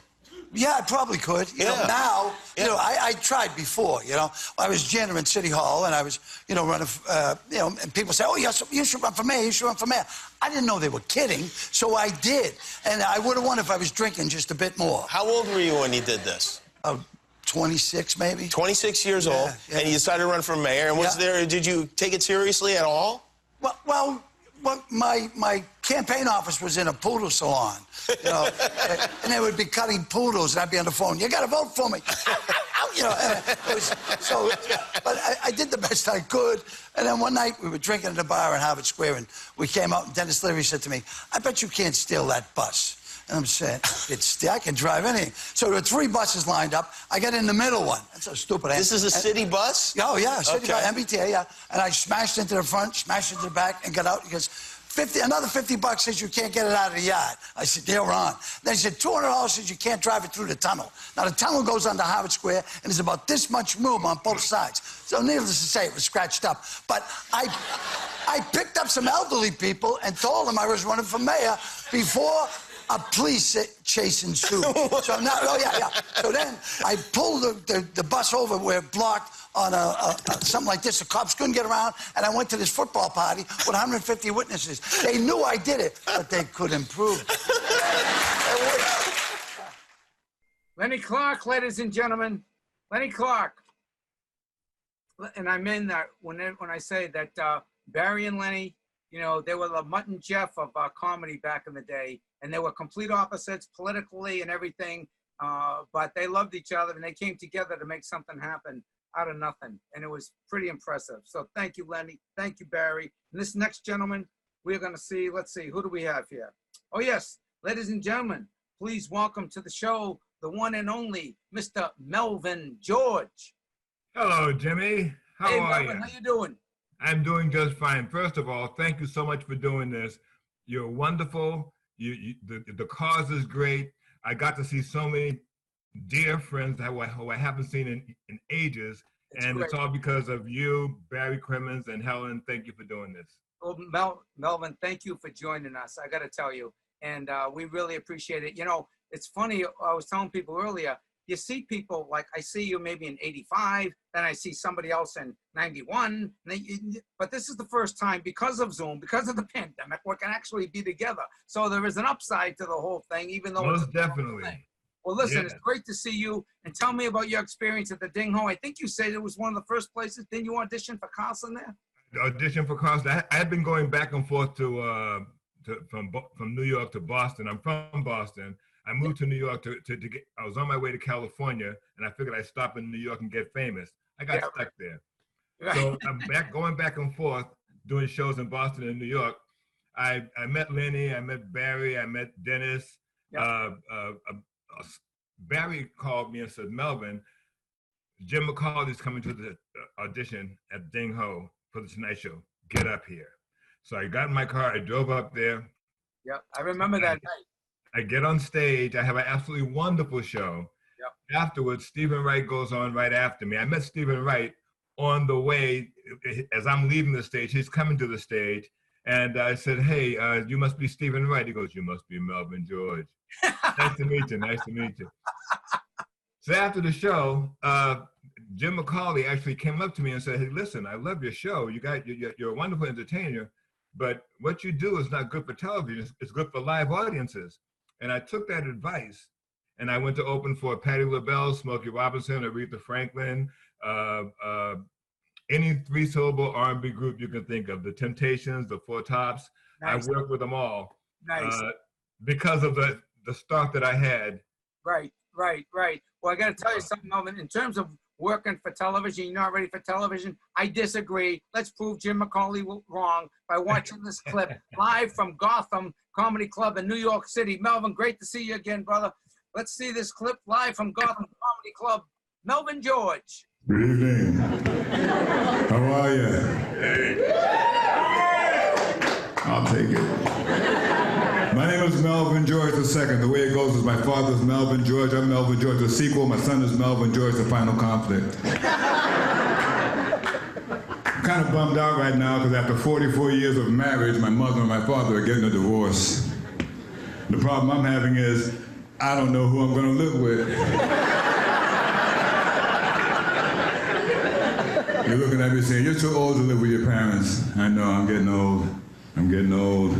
Yeah, I probably could. You know, Yeah. now, you know, I, I tried before, you know. I was janitor in City Hall, and I was, you know, running, uh, you know, and people say, oh, yes, you should run for mayor, you should run for mayor. I didn't know they were kidding, so I did. And I would have won if I was drinking just a bit more. How old were you when you did this? Oh, 26, maybe? 26 years Yeah, old, yeah. and you decided to run for mayor. And was Yeah. there, did you take it seriously at all? Well, well, well my, my campaign office was in a poodle salon, you know, (laughs) and they would be cutting poodles, and I'd be on the phone, you got to vote for me. (laughs) you know, was, so, but I, I did the best I could. And then one night we were drinking at a bar in Harvard Square, and we came out, and Denis Leary said to me, I bet you can't steal that bus. And I'm saying, it's, I can drive anything. So there were three buses lined up. I got in the middle one. That's so stupid. This is a city bus? Oh, yeah, city Okay. bus, MBTA, yeah. And I smashed into the front, smashed into the back, and got out. He goes, 50, another 50 bucks says you can't get it out of the yard. I said, they're on. Then he said, $200 says you can't drive it through the tunnel. Now, the tunnel goes under Harvard Square, and there's about this much room on both sides. So, needless to say, it was scratched up. But I, I picked up some elderly people and told them I was running for mayor before a police chase ensued. (laughs) so now, oh yeah, yeah. So then I pulled the, the, the bus over where it blocked on a, a, a- something like this. The cops couldn't get around, and I went to this football party with 150 witnesses. They knew I did it, but they couldn't prove it. Lenny Clark, ladies and gentlemen. Lenny Clark. And I mean that when I- when I say that uh, Barry and Lenny, you know, they were the Mutt and Jeff of uh, comedy back in the day, and they were complete opposites politically and everything. Uh, but they loved each other and they came together to make something happen. out of nothing, and it was pretty impressive. So thank you, Lenny. Thank you, Barry. And this next gentleman, we're going to see. Let's see, who do we have here? Oh yes, ladies and gentlemen, please welcome to the show the one and only Mr. Melvin George. Hello, Jimmy. How hey, are Melvin, you? how you doing? I'm doing just fine. First of all, thank you so much for doing this. You're wonderful. You, you the, the cause is great. I got to see so many dear friends that who I, who I haven't seen in, in ages, and it's all because of you, Barry Crimmins, and Helen. Thank you for doing this. Well, Mel, Melvin, thank you for joining us. I got to tell you, and uh, we really appreciate it. You know, it's funny. I was telling people earlier. You see people like I see you maybe in '85, then I see somebody else in '91. and they- But this is the first time because of Zoom, because of the (laughs) pandemic, we can actually be together. So there is an upside to the whole thing, even though it's Most definitely. Well, listen, Yeah. it's great to see you. And tell me about your experience at the Ding Ho. I think you said it was one of the first places. Didn't you audition for Carson there? audition for Carson. I, I had been going back and forth to, uh, to from from New York to Boston. I'm from Boston. I moved to New York to, to, to get. I was on my way to California, and I figured I'd stop in New York and get famous. I got Yeah. stuck there. Right. So (laughs) I'm back going back and forth doing shows in Boston and New York. I I met Lenny, I met Barry, I met Dennis. Yeah. Uh, uh, uh, uh, Barry called me and said, Melvin, Jim McCawley's coming to the uh, audition at Ding Ho for the Tonight Show. Get up here. So I got in my car, I drove up there. Yeah, I remember that night. I get on stage. I have an absolutely wonderful show. Afterwards, Steven Wright goes on right after me. I met Steven Wright on the way as I'm leaving the stage. He's coming to the stage. And I said, Hey, uh, you must be Steven Wright. He goes, You must be Melvin George. nice to meet you. Nice to meet you. So after the show, uh, Jim McCawley actually came up to me and said, Hey, listen, I love your show. You got, you're, you're a wonderful entertainer, but what you do is not good for television. It's, it's good for live audiences. And I took that advice and I went to open for Patti LaBelle, Smokey Robinson, Aretha Franklin, uh, uh, any three syllable R&B group you can think of, the Temptations, the Four Tops. Nice. I worked with them all Nice. uh, because of the, the start that I had. Right, right, right. Well, I got to tell you something, Melvin. In terms of working for television, you're not ready for television. I disagree. Let's prove Jim McCawley wrong by watching this (laughs) clip live from Gotham Comedy Club in New York City. Melvin, great to see you again, brother. Let's see this clip live from Gotham Comedy Club. Melvin George. Good evening. How are you? I'll take it. Melvin George II. The way it goes is my father's Melvin George. I'm Melvin George, the sequel. My son is Melvin George, the final conflict. I'm kind of bummed out right now because after 44 years of marriage, my mother and my father are getting a divorce. The problem I'm having is I don't know who I'm going to live with. You're looking at me saying, You're too old to live with your parents. I know, I'm getting old. I'm getting old.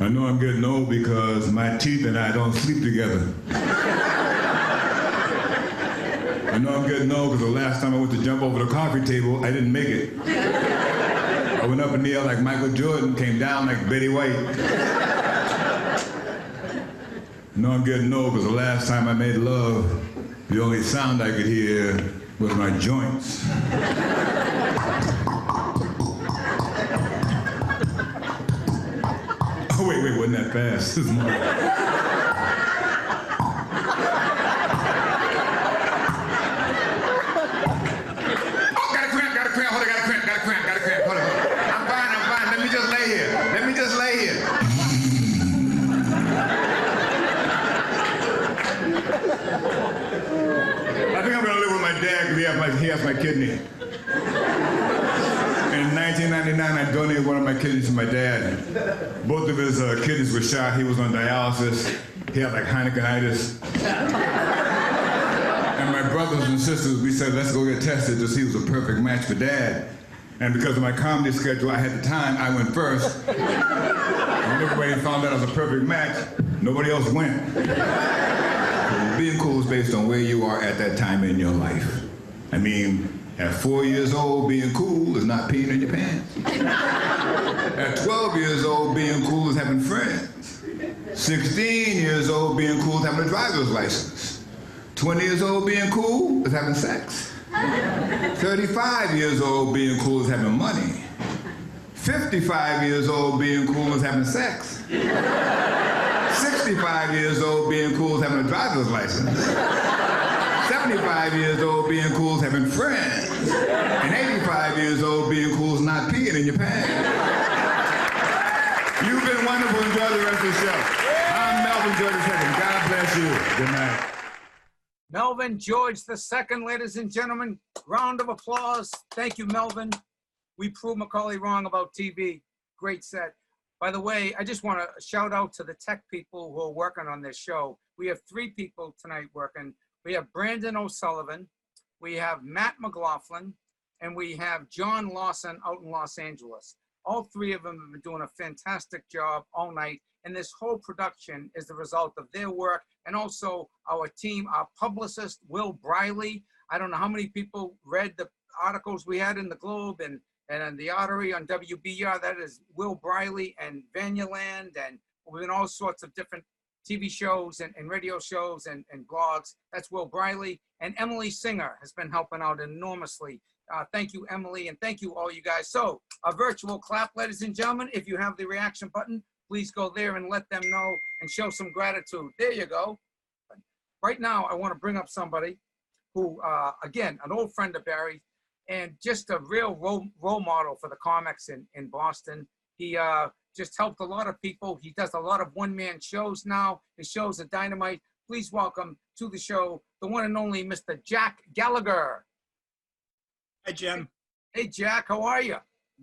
I know I'm getting old because my teeth and I don't sleep together. I know I'm getting old because the last time I went to jump over the coffee table, I didn't make it. I went up in the air like Michael Jordan, came down like Betty White. I know I'm getting old because the last time I made love, the only sound I could hear was my joints. Wasn't that fast? (laughs) I donated one of my kidneys to my dad. Both of his uh, kidneys were shot. He was on dialysis. He had like Heinekenitis. And my brothers and sisters, we said, let's go get tested to see who was a perfect match for dad. And because of my comedy schedule, I had the time, I went first. When everybody found out I was a perfect match, nobody else went. Being cool is based on where you are at that time in your life. I mean, at four years old, being cool is not peeing in your pants. At 12 years old, being cool is having friends. 16 years old, being cool is having a driver's license. 20 years old, being cool is having sex. 35 years old being cool is having money. 55 years old being cool is having sex. 65 years old being cool is having a driver's license. 75 years old being cool is having friends. And 85 years old being cool is not peeing in your pants. You've been wonderful. Enjoy the rest of the show. I'm Melvin George II. God bless you. Good night. Melvin George II, ladies and gentlemen. Round of applause. Thank you, Melvin. We proved McCawley wrong about TV. Great set. By the way, I just want to shout out to the tech people who are working on this show. We have three people tonight working. We have Brandon O'Sullivan, we have Matt McLaughlin, and we have John Lawson out in Los Angeles. All three of them have been doing a fantastic job all night. And this whole production is the result of their work and also our team, our publicist, Will Briley. I don't know how many people read the articles we had in the Globe and, and in the Artery on WBUR. That is Will Briley and Vanya Land And we've been all sorts of different TV shows and, and radio shows and, and blogs. That's Will Briley. And Emily Singer has been helping out enormously. Uh, thank you, Emily, and thank you all you guys. So a virtual clap, ladies and gentlemen. If you have the reaction button, please go there and let them know and show some gratitude. There you go. Right now, I want to bring up somebody who, uh, again, an old friend of Barry and just a real role, role model for the comics in, in Boston. He uh, just helped a lot of people. He does a lot of one-man shows now. His shows are dynamite. Please welcome to the show the one and only Mr. Jack Gallagher. Hi, Jim. Hey, Jack, how are you?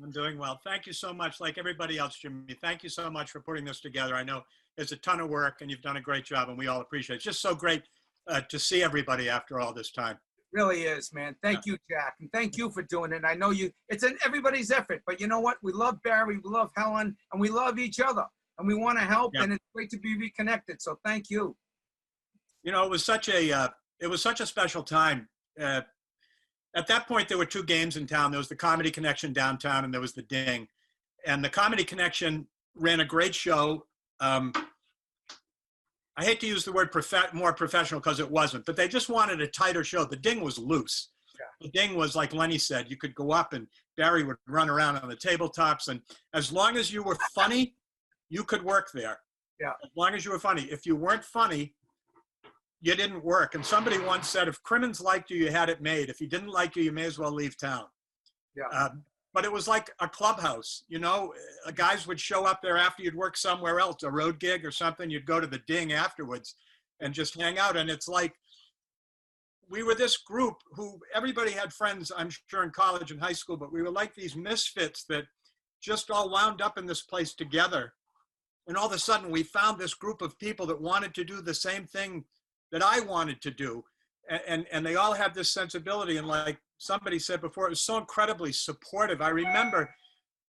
I'm doing well. Thank you so much. Like everybody else, Jimmy, thank you so much for putting this together. I know it's a ton of work and you've done a great job and we all appreciate it. It's just so great uh, to see everybody after all this time. Really is, man. Thank you, Jack, and thank you for doing it. I know you. It's an everybody's effort, but you know what? We love Barry, we love Helen, and we love each other, and we want to help. Yeah. And it's great to be reconnected. So thank you. You know, it was such a uh, it was such a special time. Uh, at that point, there were two games in town. There was the Comedy Connection downtown, and there was the Ding. And the Comedy Connection ran a great show. Um, I hate to use the word prof- more professional because it wasn't, but they just wanted a tighter show. The Ding was loose. The Ding was like Lenny said, you could go up and Barry would run around on the tabletops, and as long as you were funny, you could work there. Yeah. As long as you were funny. If you weren't funny, you didn't work. And somebody once said, if Crimmins liked you, you had it made. If he didn't like you, you may as well leave town. Yeah. Um, but it was like a clubhouse, you know. Uh, guys would show up there after you'd work somewhere else, a road gig or something. You'd go to the Ding afterwards and just hang out. And it's like we were this group who everybody had friends, I'm sure, in college and high school, but we were like these misfits that just all wound up in this place together. And all of a sudden, we found this group of people that wanted to do the same thing that I wanted to do. And, and, and they all had this sensibility. And like somebody said before, it was so incredibly supportive. I remember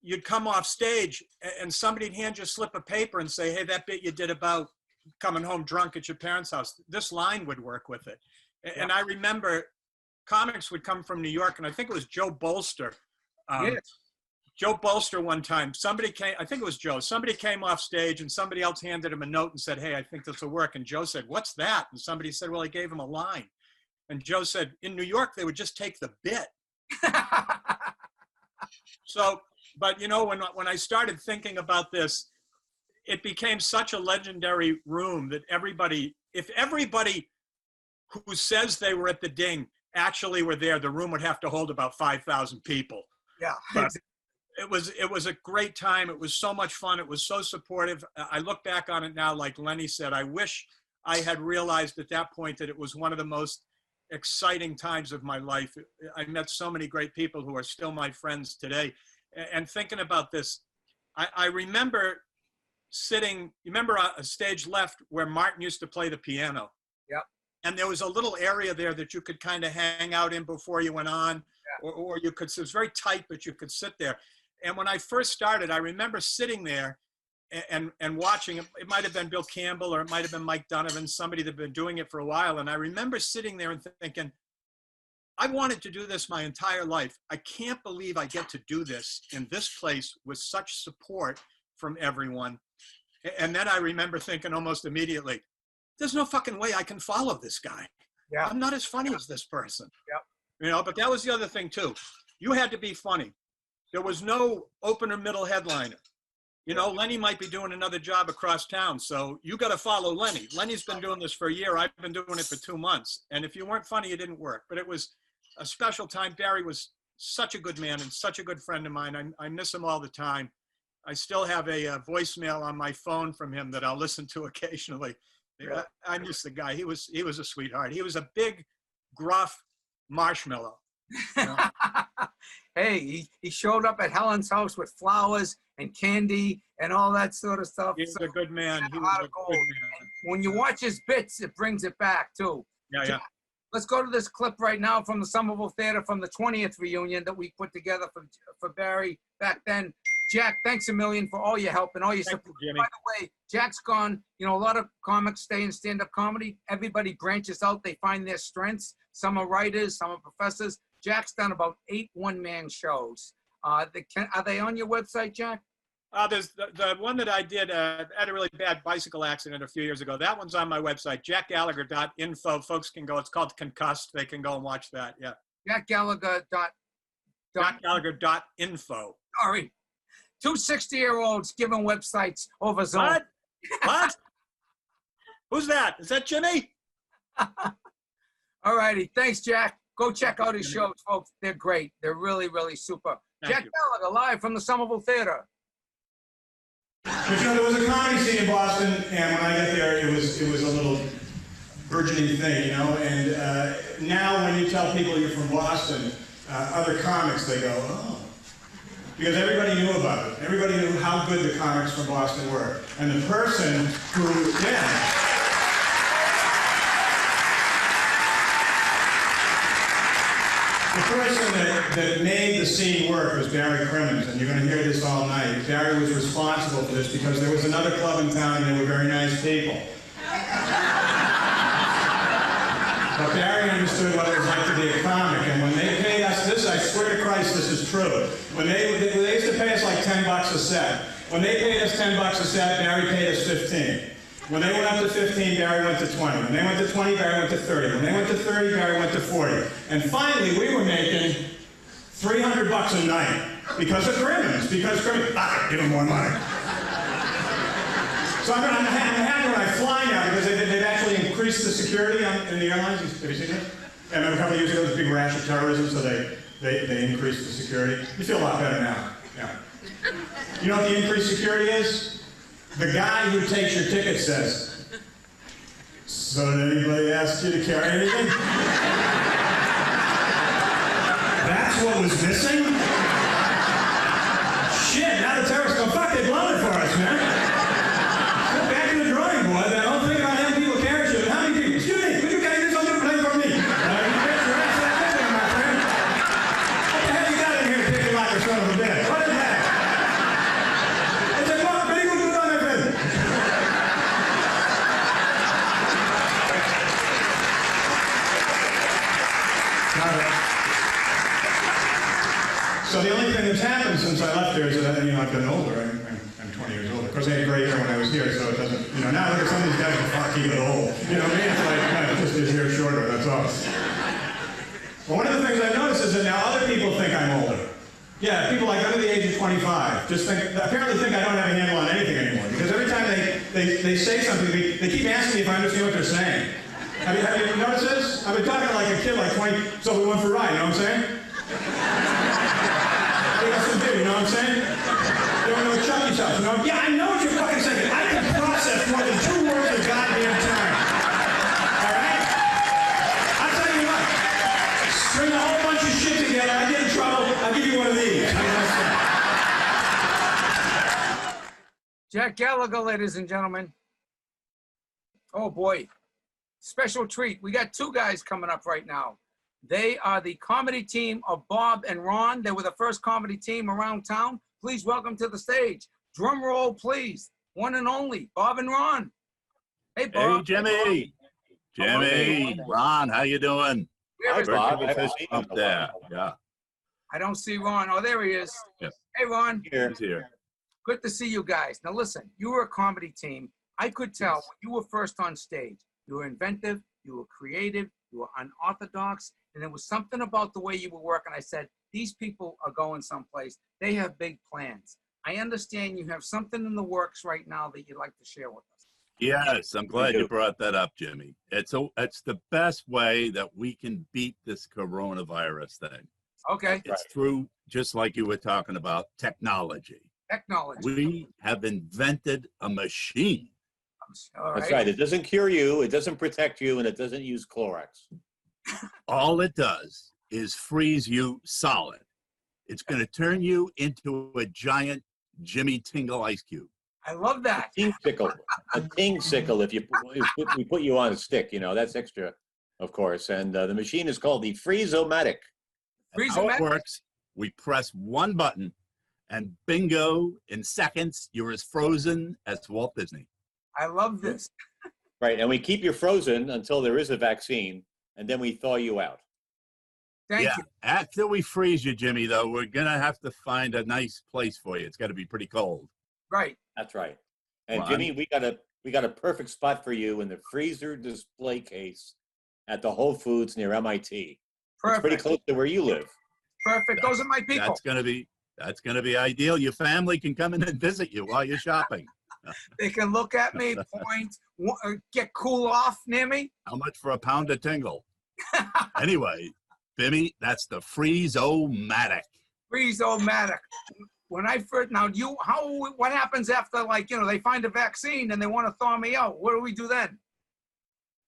you'd come off stage and somebody'd hand you a slip of paper and say, hey, that bit you did about coming home drunk at your parents' house, this line would work with it. And I remember comics would come from New York, and I think it was Joe Bolster. Um, Yes. Joe Bolster one time, somebody came, I think it was Joe, somebody came off stage and somebody else handed him a note and said, Hey, I think this will work. And Joe said, What's that? And somebody said, Well, I gave him a line. And Joe said, In New York, they would just take the bit. (laughs) so, but you know, when, when I started thinking about this, it became such a legendary room that everybody, if everybody who says they were at the ding actually were there, the room would have to hold about 5,000 people. Yeah. But it was it was a great time. It was so much fun. It was so supportive. I look back on it now, like Lenny said, I wish I had realized at that point that it was one of the most exciting times of my life. I met so many great people who are still my friends today. And thinking about this, I, I remember sitting, you remember a, a stage left where Martin used to play the piano? Yep. And there was a little area there that you could kind of hang out in before you went on, or, or you could, it was very tight, but you could sit there. And when I first started, I remember sitting there and, and watching, it It might have been Bill Campbell or it might have been Mike Donovan, somebody that had been doing it for a while. And I remember sitting there and thinking, I wanted to do this my entire life. I can't believe I get to do this in this place with such support from everyone. And then I remember thinking almost immediately, there's no fucking way I can follow this guy. Yeah. I'm not as funny as this person. Yep. You know, but that was the other thing too. You had to be funny. There was no opener middle headliner. You know, Lenny might be doing another job across town, so you got to follow Lenny. Lenny's been doing this for a year. I've been doing it for two months, and if you weren't funny, it didn't work. But it was a special time. Barry was such a good man and such a good friend of mine. I, I miss him all the time. I still have a, uh voicemail on my phone from him that I'll listen to (laughs) occasionally. I, I miss the guy. He was he was a sweetheart. He was a big, gruff marshmallow. (laughs) Hey, he, he showed up at Helen's house with flowers and candy and all that sort of stuff. He was So a good man. He was a good man. when you watch his bits, it brings it back too. Yeah, yeah. Let's go to this clip right now from the Somerville Theater from the 20th reunion that we put together for, for Barry back then. Jack, thanks a million for all your help and all your Thank support. you. By the way, Jack's gone. You know, a lot of comics stay in stand-up comedy. Everybody branches out. They find their strengths. Some are writers, some are professors. Jack's done about eight one-man shows. Uh, they can, are they on your website, Jack? Uh, there's the, the one that I did, uh, had a really bad bicycle accident a few years ago. That one's on my website, jackgallagher.info. Folks can go, it's called Concussed. They can go and watch that. Yeah. Jack Gallagher dot Jackgallagher.info. sorry. Two 60 year olds giving websites over Zoom. What? What? Who's that? Is that Jimmy? (laughs) All righty. Thanks, Jack. Go check out his shows, folks. They're great. They're really, really super. Thank Jack you. Gallagher live from the Somerville Theater. But there was a comedy scene in Boston, and when I got there, it was it was a little burgeoning thing, you know. And uh, now, when you tell people you're from Boston, uh, other comics, they go, oh, because everybody knew about it. Everybody knew how good the comics from Boston were, and the person who, yeah. The person that, that made the scene work was Barry Crimmins, and you're going to hear this all night. Barry was responsible for this because there was another club in town and they were very nice people. But Barry understood what it was like to be a comic, and when they paid us this, I swear to Christ, this is true. When they, they, they used to pay us like 10 bucks a set. When they paid us 10 bucks a set, Barry paid us 15. When they went up to 15, Barry went to 20. When they went to 20, Barry went to 30. When they went to 30, Barry went to 40. And finally, we were making 300 bucks a night because of Crimmins, because Crimmins, ah, give them more money. So I'm, I'm, I'm happy when I fly now because they, they've actually increased the security on, in the airlines. Have you seen this? And a couple of years ago, there was a big rash of terrorism, so they, they, they increased the security. You feel a lot better now. Yeah. You know what the increased security is? The guy who takes your ticket says, So did anybody ask you to carry anything? (laughs) That's what was missing? Shit, now the terrorists go, fuck, they blown it for us, man. Go back to the drawing board. I don't think about having people carry shit. How many people? Excuse me, could you carry this on the plane for me? Uh, you bet your ass that thing, my friend. What the hell you got in here kicking like a son of a bitch? What is that? It's a well, pretty good good on my friend. So the only thing that's happened since I left there is that you know I've gotten older. I'm, I'm, I'm 20 years older. Of course, I had gray hair when I was here, so it doesn't. You know, now look at some of these guys who fuck keep it old. You know what I mean? It's like kind of just his hair shorter. That's all. But one of the things I noticed is that now other people think I'm older. Yeah, people like under the age of 25 just think apparently think I don't have a handle on anything anymore because every time they, they, they say something, they, they keep asking me if I understand what they're saying. Have you, have you noticed this? I've been talking to like a kid like 20, so we went for a ride, you know what I'm saying? They got some dude, you know what I'm saying? They don't know what Chucky's house, you know? Yeah, I know what you're fucking saying. I can process more than two words at a goddamn time. All right? I'll tell you what. String a whole bunch of shit together. I get in trouble. I'll give you one of these. How does that Jack Gallagher, ladies and gentlemen. Oh boy. Special treat. We got two guys coming up right now. They are the comedy team of Bob and Ron. They were the first comedy team around town. Please welcome to the stage. Drum roll, please. One and only, Bob and Ron. Hey, Bob. Hey. Jimmy. Jimmy, Ron, how you doing? Bob? bump there. Yeah, I don't see Ron. Oh, there he is. Yeah. Hey, Ron. he's here. Good to see you guys. Now listen, you were a comedy team. I could tell when you were first on stage, you were inventive, you were creative, you were unorthodox, and there was something about the way you were working. I said, these people are going someplace. They have big plans. I understand you have something in the works right now that you'd like to share with us. Yes, I'm glad you brought that up, Jimmy. It's a, it's the best way that we can beat this coronavirus thing. Okay. It's through, just like you were talking about, technology. Technology. We have invented a machine. All That's right. It doesn't cure you, it doesn't protect you, and it doesn't use Clorox. All it does is freeze you solid. It's going to turn you into a giant Jimmy Tingle ice cube. I love that. Ting sickle, a ting sickle. If you put- if we put you on a stick, you know that's extra, of course. And uh, the machine is called the Freeze-O-Matic. How it works, we press one button and bingo, in seconds, you're as frozen as Walt Disney. I love this. (laughs) Right, and we keep you frozen until there is a vaccine, and then we thaw you out. Thank yeah. you. After we freeze you, Jimmy, though, we're going to have to find a nice place for you. It's got to be pretty cold. Right. That's right. And Well, Jimmy, I'm- we got a we got a perfect spot for you in the freezer display case at the Whole Foods near MIT. It's pretty close to where you live. Perfect. Those are my people. That's going to be that's going to be ideal. Your family can come in and visit you while you're shopping. (laughs) They can look at me, point, uh, get cool off near me. How much for a pound of tingle? (laughs) anyway, Bimmy, that's the Freeze-O-Matic. Freeze-O-Matic. When I first, now you, how, what happens after like, you know, they find a vaccine and they want to thaw me out? What do we do then?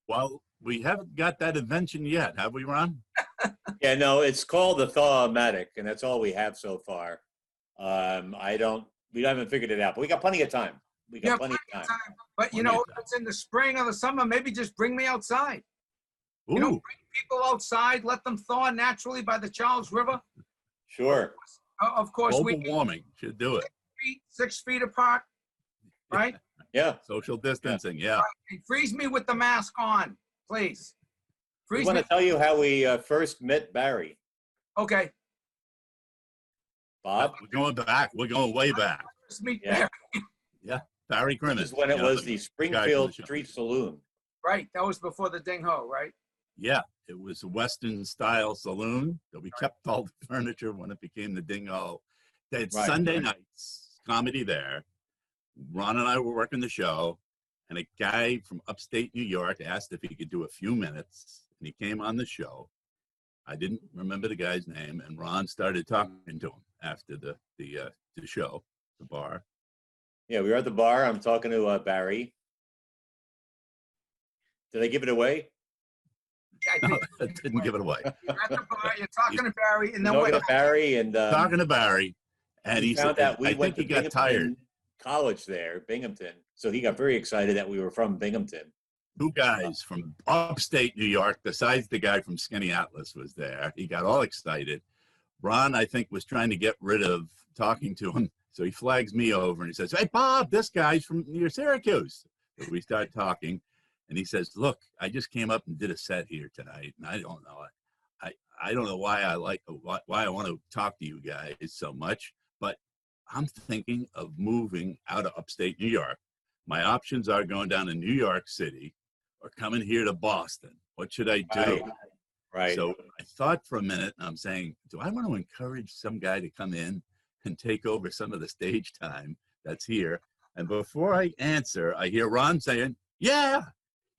Well, we haven't got that invention yet, have we, Ron? (laughs) Yeah, no, it's called the Thaw-O-Matic, and that's all we have so far. Um, I don't, we haven't figured it out, but we got plenty of time. We got Yeah, plenty of time. But you know, if it's in the spring or the summer, maybe just bring me outside. You know, Ooh. bring people outside, let them thaw naturally by the Charles River. Sure. Of course, we Global warming should do it. feet, six feet apart, right? Yeah. Social distancing, yeah. And freeze me with the mask on, please. We want me. to tell you how we uh, first met Barry. Okay. Bob? We're going back. We're going way back. First meet Yeah. Barry. Yeah. Barry Crimmins. This is when it you know, was the Springfield the. Street Saloon. Right. That was before the ding ho, right? Yeah, it was a Western style saloon that we kept all the furniture when it became the Ding Ho. They had Right, Sunday right. nights comedy there. Ron and I were working the show, and a guy from upstate New York asked if he could do a few minutes, and he came on the show. I didn't remember the guy's name, and Ron started talking to him after the the uh, the show, the bar. Yeah, we were at the bar. I'm talking to uh, Barry. Did I give it away? I No, that (laughs) didn't give it away. You're at the bar, you're talking to Barry, and then talking what? to Barry and um, talking to Barry, and we he found said, out we "I went think to he got tired." Binghamton College there, Binghamton. So he got very excited that we were from Binghamton. two guys from upstate New York, besides the guy from Skaneateles was there. He got all excited. Ron, I think, was trying to get rid of talking to him. So he flags me over and he says, Hey, Bob, this guy's from near Syracuse. So we start talking. And he says, Look, I just came up and did a set here tonight. And I don't know. I, I don't know why I like, why, why I want to talk to you guys so much, but I'm thinking of moving out of upstate New York. My options are going down to New York City or coming here to Boston. What should I do? Right. Right. So I thought for a minute, and I'm saying, do I want to encourage some guy to come in and take over some of the stage time that's here? And before I answer, I hear Ron saying, yeah,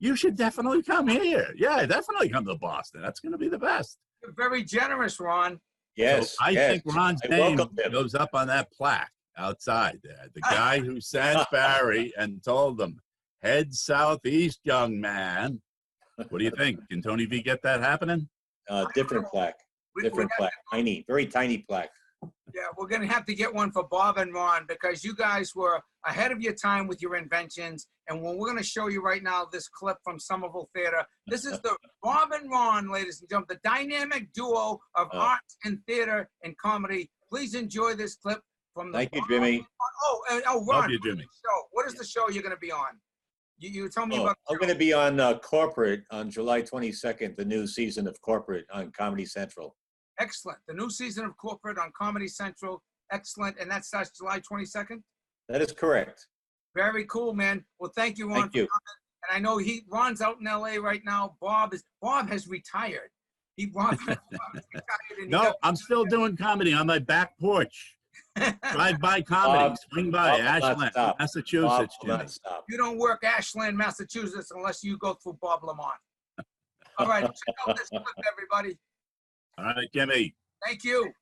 you should definitely come here. Yeah, definitely come to Boston. That's going to be the best. You're very generous, Ron. Yes. So I yes. think Ron's I name goes up on that plaque outside there. The (laughs) guy who sent Barry and told them, head southeast, young man. What do you think? (laughs) Can Tony V get that happening? Uh, different plaque. We- Different we plaque. Tiny, very tiny plaque. Yeah, we're gonna have to get one for Bob and Ron because you guys were ahead of your time with your inventions. And when we're gonna show you right now this clip from Somerville Theater, this is the (laughs) Bob and Ron, ladies and gentlemen, the dynamic duo of Oh. arts and theater and comedy. Please enjoy this clip from the. Thank you, Jimmy. Oh, uh, oh, Love Ron. you, what is Jimmy. the show? What is the show you're gonna be on? You, you tell me Oh, about. I'm going to be on uh, Corporate on July 22nd, the new season of Corporate on Comedy Central. Excellent. The new season of Corporate on Comedy Central. Excellent. And that starts July 22nd. That is correct. Very cool, man. Well, thank you, Ron. Thank for you. coming. And I know he Ron's out in LA right now. Bob is Bob has retired. He Robert. (laughs) No, I'm still doing comedy on my back porch. Drive by comedy, Bob- swing by Bob Ashland, stop. Massachusetts. Bob will Jimmy. You don't work Ashland, Massachusetts unless you go through Bob Lamont. (laughs) All right, check out this clip, everybody. All right, Jimmy. Thank you.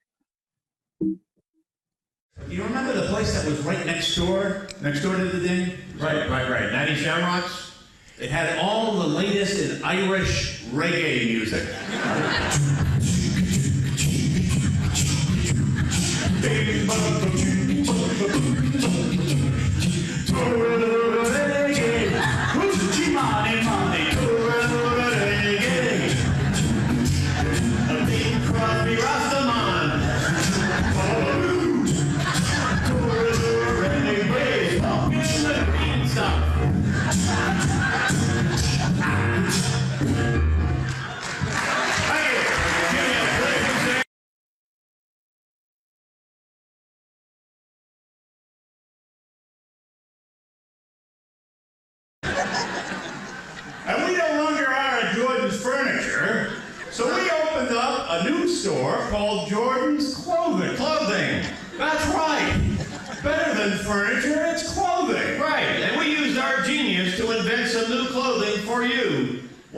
You remember the place that was right next door, next door to the Ding? Right, right, right. 90 Shamrocks? It had all the latest in Irish reggae music. (laughs) Crosby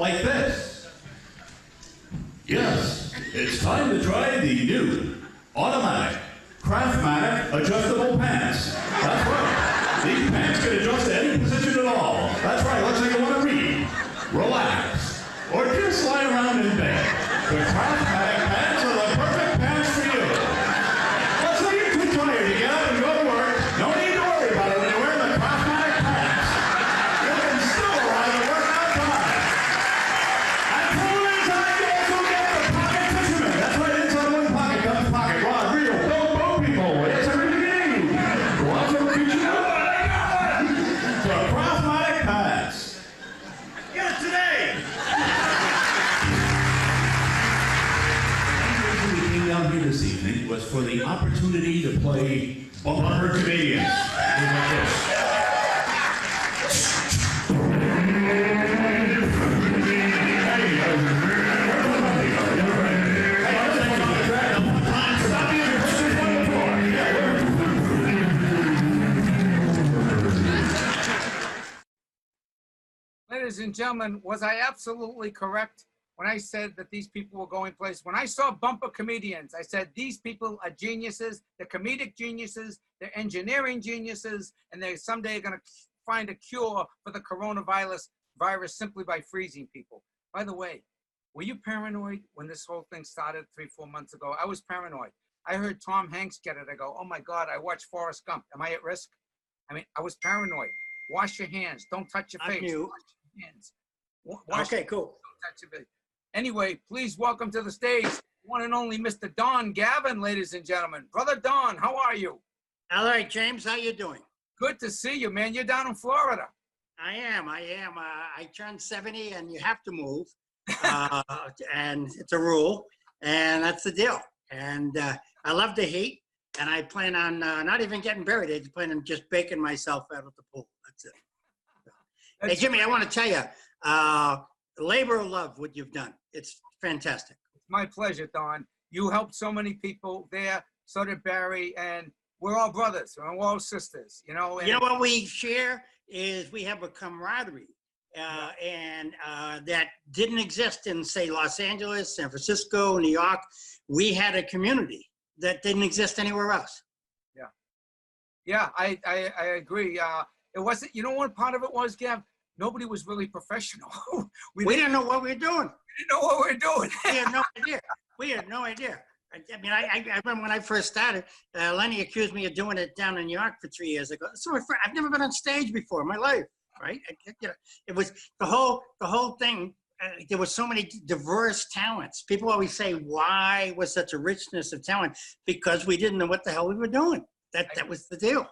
like this. Yes, it's time to try the new automatic Craftmatic adjustable pants. Gentlemen, was I absolutely correct when I said that these people were going place? When I saw bumper comedians, I said these people are geniuses. They're comedic geniuses. They're engineering geniuses, and they someday are going to find a cure for the coronavirus virus simply by freezing people. By the way, were you paranoid when this whole thing started three, four months ago? I was paranoid. I heard Tom Hanks get it. I go, oh my God, I watched Forrest Gump. Am I at risk? I mean, I was paranoid. Wash your hands. Don't touch your I'm face. new. Wash your hands. Wa- wash Okay, cool. touch your face. Anyway, please welcome to the stage one and only Mr. Don Gavin, ladies and gentlemen. Brother Don, how are you? All right, James, how you doing? Good to see you, man. You're down in Florida. I am. I am. Uh, I turned 70 and you have to move. Uh, (laughs) and it's a rule. And that's the deal. And uh, I love the heat. And I plan on uh, not even getting buried. I plan on just baking myself out of the pool. That's it. Hey, Jimmy, I want to tell you, uh, labor of love, what you've done. It's fantastic. My pleasure, Don. You helped so many people there. So did Barry. And we're all brothers. We're all sisters, you know? And You know what we share is we have a camaraderie uh, and uh, that didn't exist in, say, Los Angeles, San Francisco, New York. We had a community that didn't exist anywhere else. Yeah. Yeah, I, I, I agree. Uh, it wasn't, you know what part of it was, Gav? Nobody was really professional. (laughs) We, didn't know what we were doing. We didn't know what we were doing. we had no (laughs) idea. We had no idea. I, mean, I, I I remember when I first started, uh, Lenny accused me of doing it down in New York for three years ago. So I've never been on stage before in my life, right? I, you know, it was the whole the whole thing. Uh, there was so many diverse talents. People always say, "Why was such a richness of talent?" Because we didn't know what the hell we were doing. That that was the deal.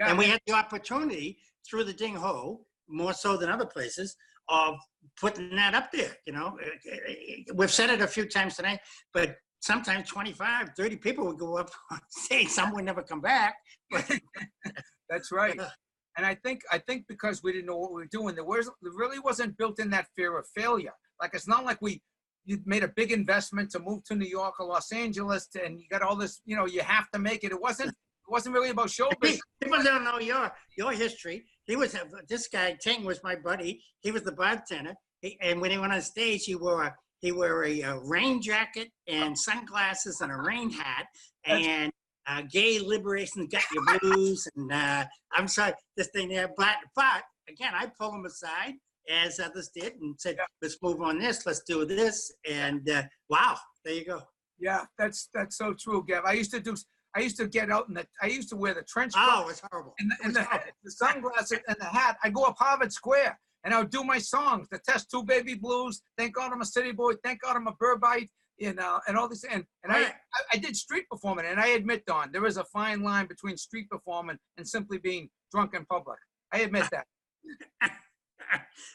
and we had the opportunity through the Ding Ho, more so than other places, of putting that up there. You know, Uh, we've said it a few times tonight, but sometimes 25, 30 people would go up (laughs) on stage. Some would never come back. (laughs) That's right. Uh, and I think I think because we didn't know what we were doing, there was there really wasn't built in that fear of failure. Like it's not like we you made a big investment to move to New York or Los Angeles, to, and you got all this. You know, you have to make it. It wasn't. It wasn't really about show business. People don't know your your history. He was this guy. Ting was my buddy. He was the bartender. He, and when he went on stage, he wore a he wore a, uh rain jacket and sunglasses and a rain hat and uh, gay liberation got your blues and uh, I'm sorry this thing there. But but again, I pulled him aside as others did and said, let's move on this. Let's do this. And uh, wow, there you go. Yeah, that's that's so true, Gav. I used to do. I used to get out in the. I used to wear the trench coat. Oh, it's horrible. And the, and the, the sunglasses and the hat. I go up Harvard Square and I would do my songs. The Test Two Baby Blues. Thank God I'm a city boy. Thank God I'm a Burbite. You know, and all this. And and I, I I did street performing. And I admit, Don, there is a fine line between street performing and simply being drunk in public. I admit that. (laughs)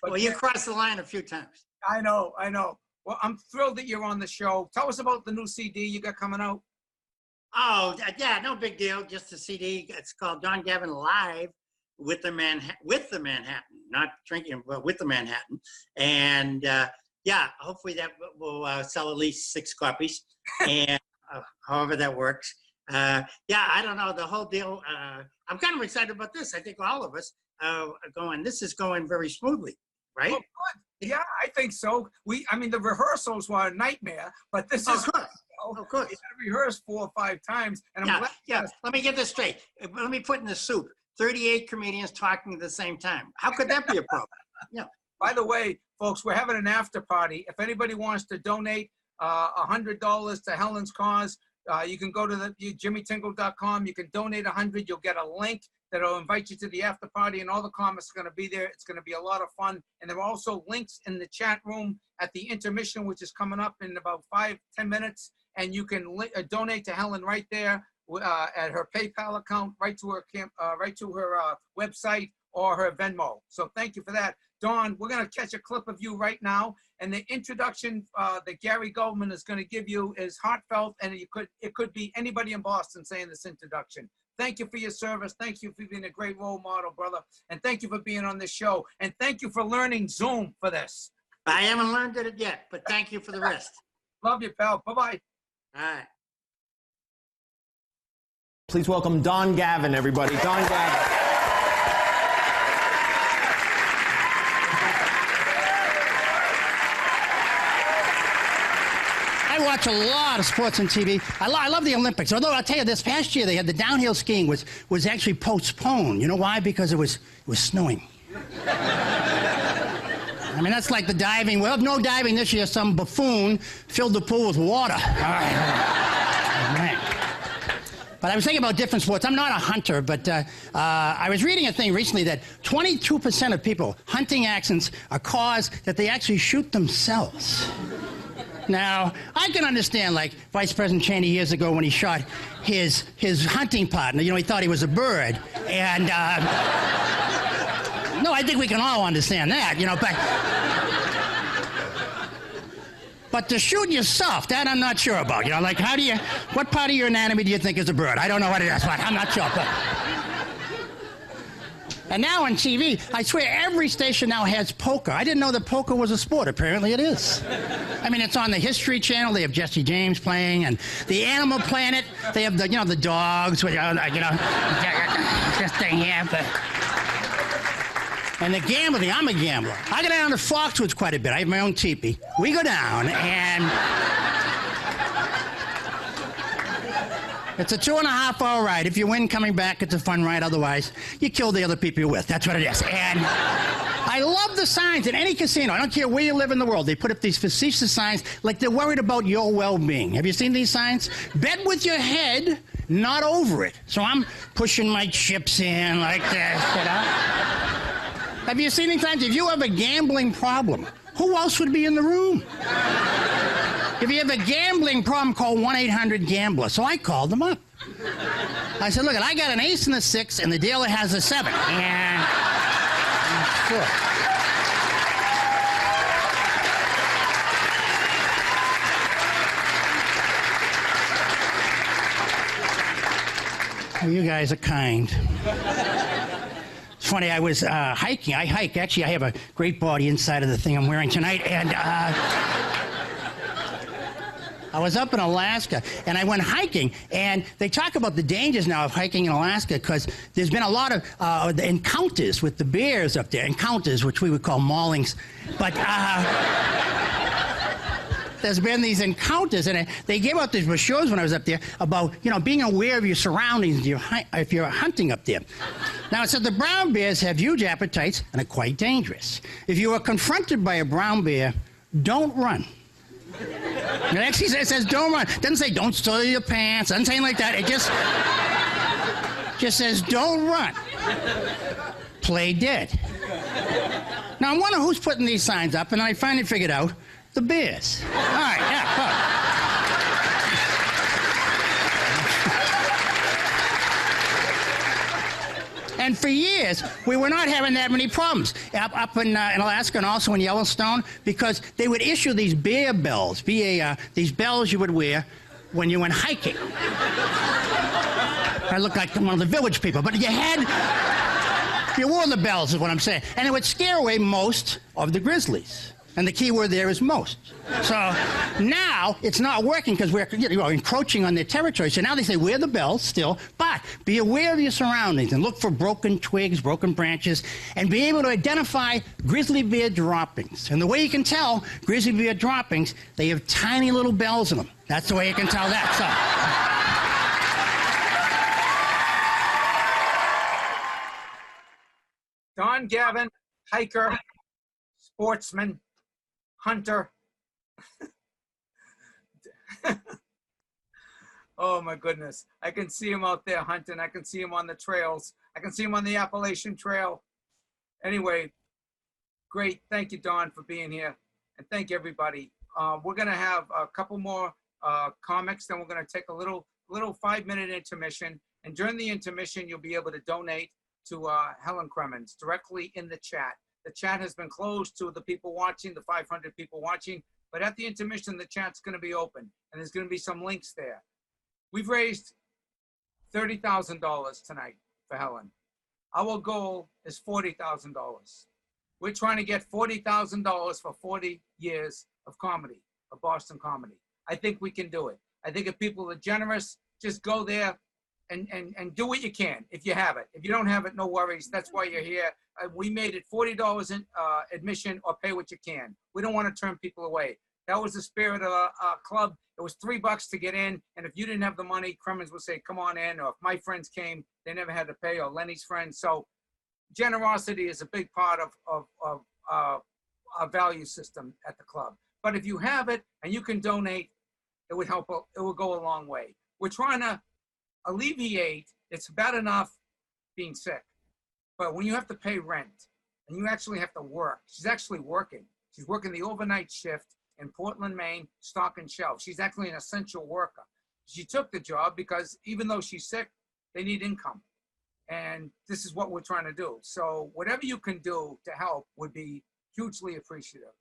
well, you crossed the line a few times. I know, I know. Well, I'm thrilled that you're on the show. Tell us about the new CD you got coming out. Oh, yeah, no big deal. Just a CD. It's called Don Gavin Live with the Manhattan, with the Manhattan, not drinking, but with the Manhattan. And uh, yeah, hopefully that will uh, sell at least six copies, and uh, however that works. Uh, yeah, I don't know the whole deal. Uh, I'm kind of excited about this. I think all of us uh, are going. This is going very smoothly, right? Oh, good. Yeah, I think so. We, I mean, the rehearsals were a nightmare, but this Oh, is. Good. Of course. We had to rehearse four or five times, and I'm yeah, glad. yeah. Let me get this straight. Uh, Let me put in the soup. 38 comedians talking at the same time. How could that be a problem? (laughs) Yeah. By the way, folks, we're having an after party. If anybody wants to donate uh, a hundred dollars to Helen's cause, uh, you can go to the you- jimmytingle.com. You can donate a hundred. You'll get a link that'll invite you to the after party, and all the comics are going to be there. It's going to be a lot of fun. And there are also links in the chat room at the intermission, which is coming up in about five ten minutes. And you can li- uh, donate to Helen right there uh, at her PayPal account, right to her camp, uh, right to her uh, website or her Venmo. So thank you for that. Don, we're going to catch a clip of you right now. And the introduction uh, that Gary Gulman is going to give you is heartfelt, and you could it could be anybody in Boston saying this introduction. Thank you for your service. Thank you for being a great role model, brother. And thank you for being on this show. And thank you for learning Zoom for this. I haven't learned it yet, but thank you for the rest. (laughs) Love you, pal. Bye bye. All right. Please welcome Don Gavin, everybody. Don Gavin. I watch a lot of sports on TV. I, lo- I love the Olympics. Although I'll tell you, this past year they had the downhill skiing was was actually postponed. You know why? Because it was it was snowing. I mean, that's like the diving. We'll have no diving this year. Some buffoon filled the pool with water. (laughs) All right. All right. But I was thinking about different sports. I'm not a hunter, but uh, uh, I was reading a thing recently that 22% of people, hunting accidents, are caused that they actually shoot themselves. Now, I can understand, like Vice President Cheney years ago when he shot his his hunting partner. You know, he thought he was a bird, and uh, no, I think we can all understand that. You know, but but to shoot yourself, that I'm not sure about. You know, like how do you, what part of your anatomy do you think is a bird? I don't know what it is, but I'm not sure. But and now on TV, I swear every station now has poker. I didn't know that poker was a sport. Apparently it is. I mean, it's on the History Channel. They have Jesse James playing, and the Animal Planet. They have the you know the dogs, uh, you know, (laughs) this thing here. But, and the gambling. I'm a gambler. I go down to Foxwoods quite a bit. I have my own teepee. We go down and. It's a two and a half hour ride. If you win coming back, it's a fun ride. Otherwise, you kill the other people you're with. That's what it is. And I love the signs in any casino. I don't care where you live in the world. They put up these facetious signs like they're worried about your well being. Have you seen these signs? Bet with your head, not over it. So I'm pushing my chips in like this, you know? Have you seen any times if you have a gambling problem, who else would be in the room? If you have a gambling problem, call 1 800 Gambler. So I called them up. I said, Look, I got an ace and a six, and the dealer has a seven. And. Sure. Well, you guys are kind. Funny, I was uh, hiking. I hike. Actually, I have a great body inside of the thing I'm wearing tonight. And uh, I was up in Alaska and I went hiking, and they talk about the dangers now of hiking in Alaska because there's been a lot of uh, encounters with the bears up there. Encounters, which we would call maulings, but. There's been these encounters, and they gave out these brochures when I was up there about, you know, being aware of your surroundings if you're hunting up there. Now, it said the brown bears have huge appetites and are quite dangerous. If you are confronted by a brown bear, don't run. It actually says, says don't run. It doesn't say don't soil your pants. Doesn't say anything like that. It just, just says don't run. Play dead. Now, I wonder who's putting these signs up, and I finally figured out the Bears. All right, yeah. And for years, we were not having that many problems up, up in, uh, in, Alaska and also in Yellowstone because they would issue these bear bells, B-A, uh, these bells you would wear when you went hiking. I look like one of the village people, but you had, you wore the bells is what I'm saying. And it would scare away most of the grizzlies. And the key word there is most. So now it's not working because we're you know, encroaching on their territory. So now they say, wear the bell still, but be aware of your surroundings and look for broken twigs, broken branches, and be able to identify grizzly bear droppings. And the way you can tell grizzly bear droppings, they have tiny little bells in them. That's the way you can tell that. So. Don Gavin, hiker, sportsman, Hunter. oh my goodness. I can see him out there hunting. I can see him on the trails. I can see him on the Appalachian Trail. Anyway, great. Thank you, Don, for being here. And thank everybody. Uh, we're going to have a couple more uh, comics, then we're going to take a little, little five minute intermission. And during the intermission, you'll be able to donate to uh, Helen Crimmins directly in the chat. The chat has been closed to the people watching, the 500 people watching, but at the intermission, the chat's going to be open and there's going to be some links there. We've raised $30,000 tonight for Helen. Our goal is $40,000. We're trying to get $40,000 for 40 years of comedy, of Boston comedy. I think we can do it. I think if people are generous, just go there and, and, and do what you can if you have it. If you don't have it, no worries. That's why you're here. Uh, we made it $40 in uh, admission or pay what you can. We don't want to turn people away. That was the spirit of our, club. It was three bucks to get in. And if you didn't have the money, Crimmins would say, come on in. Or if my friends came, they never had to pay, or Lenny's friends. So generosity is a big part of, of, of uh, our value system at the club. But if you have it and you can donate, it would help, it will go a long way. We're trying to alleviate, it's bad enough being sick but when you have to pay rent and you actually have to work, she's actually working. She's working the overnight shift in Portland, Maine, stocking shelves. She's actually an essential worker. She took the job because even though she's sick, they need income. And this is what we're trying to do. So whatever you can do to help would be hugely appreciative.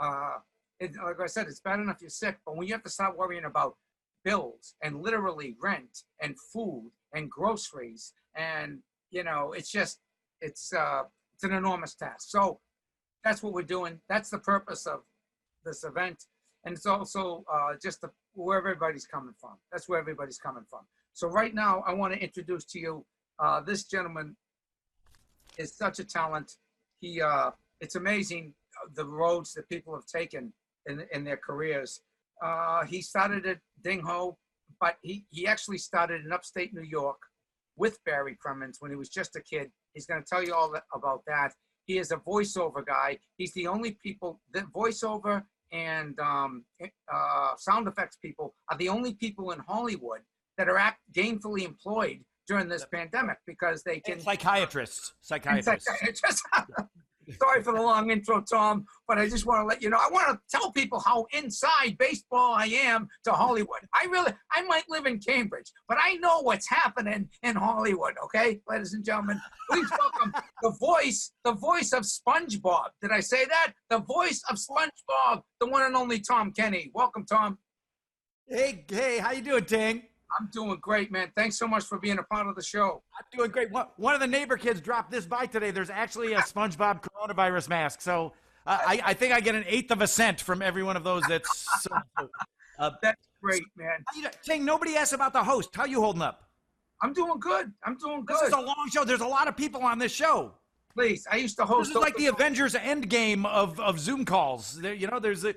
Uh, it, like I said, it's bad enough you're sick, but when you have to start worrying about bills and literally rent and food and groceries and you know, it's just it's uh, it's an enormous task. So that's what we're doing. That's the purpose of this event, and it's also uh, just the, where everybody's coming from. That's where everybody's coming from. So right now, I want to introduce to you uh, this gentleman. Is such a talent. He uh, it's amazing uh, the roads that people have taken in in their careers. Uh, he started at Ding Ho, but he he actually started in upstate New York with Barry Crimmins when he was just a kid He's going to tell you all that, about that. He is a voiceover guy. He's the only people that voiceover and um, uh, sound effects people are the only people in Hollywood that are act gainfully employed during this pandemic because they can and psychiatrists psychiatrists, (laughs) psychiatrists. Sorry for the long intro, Tom, but I just want to let you know. I want to tell people how inside baseball I am to Hollywood. I really, I might live in Cambridge, but I know what's happening in Hollywood. Okay, ladies and gentlemen, please welcome the voice, the voice of SpongeBob. Did I say that? The voice of SpongeBob, the one and only Tom Kenny. Welcome, Tom. Hey, hey, how you doing, Ting? I'm doing great, man. Thanks so much for being a part of the show. I'm doing great. One of the neighbor kids dropped this by today. There's actually a SpongeBob coronavirus mask. So uh, I, I, think I get an eighth of a cent from every one of those. That's so, Uh, (laughs) That's great, man. You? Ting, nobody asked about the host. How you holding up? I'm doing good. I'm doing good. This is a long show. There's a lot of people on this show. Please, I used to host. This is like the Avengers Endgame of, of Zoom calls. There, you know, there's a.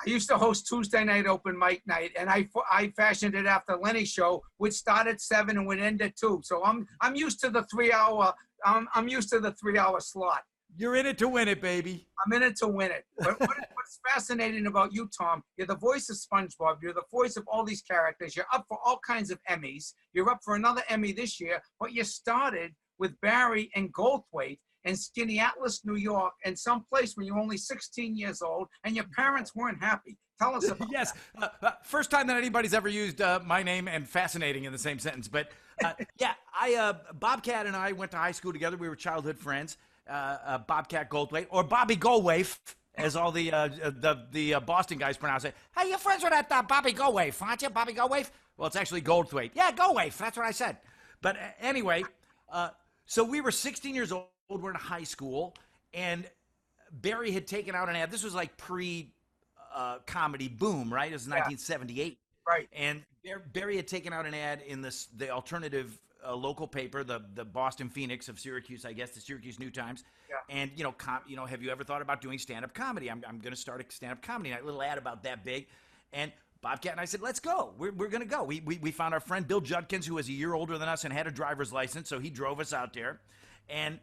I used to host Tuesday night open mic night, and I I fashioned it after Lenny's show, which started at seven and would end at two. So I'm I'm used to the three hour. I'm I'm used to the three hour slot. You're in it to win it, baby. I'm in it to win it. But what, (laughs) what's fascinating about you, Tom, you're the voice of SpongeBob. You're the voice of all these characters. You're up for all kinds of Emmys. You're up for another Emmy this year, but you started with Barry and Goldthwait in Skaneateles, New York, and someplace when you're only 16 years old and your parents weren't happy. Tell us about yes. Uh, uh, first time that anybody's ever used uh, my name and fascinating in the same sentence. But uh, (laughs) yeah, I uh, Bobcat and I went to high school together. We were childhood friends. Uh, uh, Bobcat Goldthwait or Bobby Goldwaif, as all the uh, the the uh, Boston guys pronounce it. Hey, you're friends with that uh, Bobby Goldwaif, aren't you? Bobby Goldwaif? Well, it's actually Goldthwait. Yeah, Goldwaif. That's what I said. But uh, anyway, uh, so we were 16 years old. We're in high school, and Barry had taken out an ad. This was like pre uh, comedy boom, right? It was 1978. Right. And Barry had taken out an ad in this the alternative uh, local paper, the the Boston Phoenix of Syracuse, I guess, the Syracuse New Times. Yeah. And you know, com- you know, have you ever thought about doing stand up comedy? I'm I'm going to start a stand up comedy night. Little ad about that big, and. Bobcat and I said, let's go. We're, we're going to go. We, we, we found our friend Bill Judkins, who was a year older than us and had a driver's license, so he drove us out there. And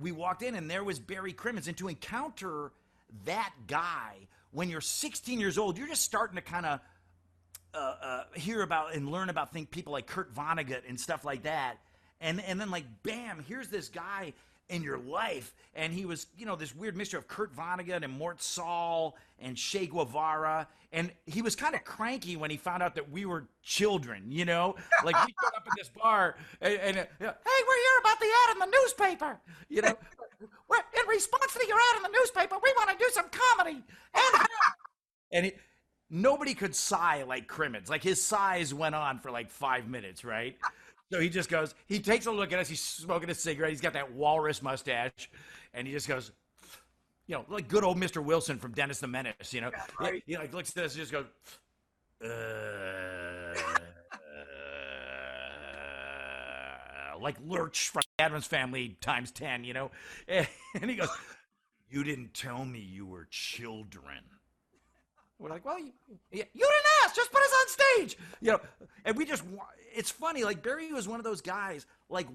we walked in, and there was Barry Crimmins. And to encounter that guy when you're 16 years old, you're just starting to kind of uh, uh, hear about and learn about think people like Kurt Vonnegut and stuff like that. And and then like bam, here's this guy in your life, and he was you know this weird mixture of Kurt Vonnegut and Mort Sahl and Che Guevara, and he was kind of cranky when he found out that we were children. You know, like we showed up in this bar and, and uh, hey, we're here about the ad in the newspaper. You know, (laughs) we're, in response to your ad in the newspaper, we want to do some comedy. And (laughs) and he, nobody could sigh like Crimmins. Like his sighs went on for like five minutes, right? So he just goes, he takes a look at us, he's smoking a cigarette, he's got that walrus mustache, and he just goes, you know, like good old Mr. Wilson from Dennis the Menace, you know? right. He, like looks at us and just goes, uh, like Lurch from Addams Family times 10, you know? (laughs) And he goes, you didn't tell me you were children. We're like, well, you, you didn't ask. Just put us on stage, you know. And we just, it's funny. Like Barry was one of those guys. Like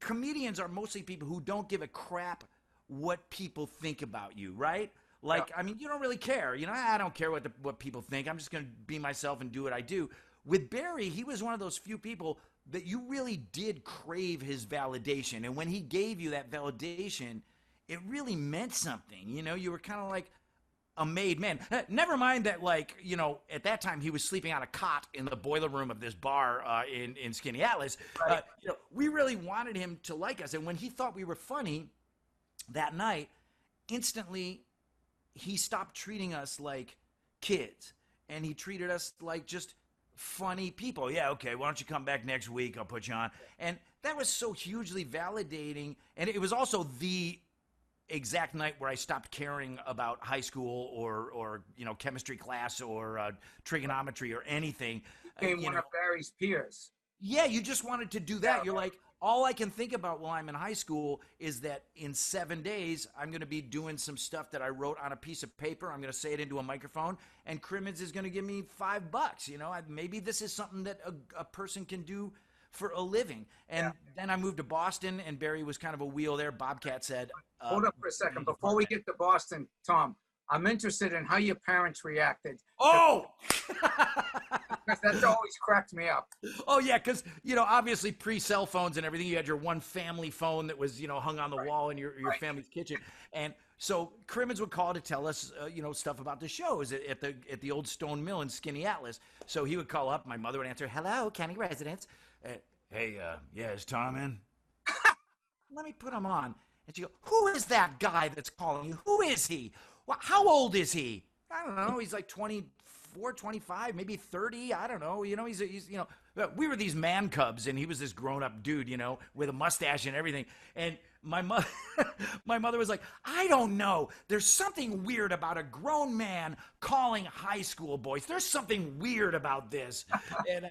comedians are mostly people who don't give a crap what people think about you, right? Like, I mean, you don't really care. You know, I don't care what the, what people think. I'm just going to be myself and do what I do. With Barry, he was one of those few people that you really did crave his validation, and when he gave you that validation, it really meant something. You know, you were kind of like a made man. Uh, Never mind that, like, you know, at that time he was sleeping on a cot in the boiler room of this bar uh, in, in Skaneateles. Uh, you know, we really wanted him to like us. And when he thought we were funny that night, instantly he stopped treating us like kids and he treated us like just funny people. Yeah, okay, why don't you come back next week? I'll put you on. And that was so hugely validating. And it was also the exact night where I stopped caring about high school or or you know chemistry class or uh, trigonometry or anything. Uh, Became you one know. of Barry's peers. Yeah, you just wanted to do that. You're like, all I can think about while I'm in high school is that in seven days, I'm going to be doing some stuff that I wrote on a piece of paper. I'm going to say it into a microphone, and Crimmins is going to give me five bucks. You know, I, maybe this is something that a, a person can do for a living. And then I moved to Boston, and Barry was kind of a wheel there. Bobcat said, uh, Hold up for a second. Before we get to Boston, Tom, I'm interested in how your parents reacted. Oh! (laughs) That's always cracked me up. Oh yeah, because you know, obviously pre-cell phones and everything, you had your one family phone that was you know hung on the wall in your, your family's kitchen, and so Crimmins would call to tell us uh, you know stuff about the shows at, at the at the old Stone Mill in Skaneateles. So he would call up, my mother would answer, "Hello, county residents." Hey, uh, yeah, is Tom in? (laughs) Let me put him on. And she goes, "Who is that guy that's calling you? Who is he? Wha how old is he? I don't know. He's like 24, 25, maybe 30. I don't know. You know, he's, a, he's you know, uh, we were these man cubs, and he was this grown up dude, you know, with a mustache and everything. And my mother (laughs) my mother was like i don't know there's something weird about a grown man calling high school boys there's something weird about this (laughs) and uh,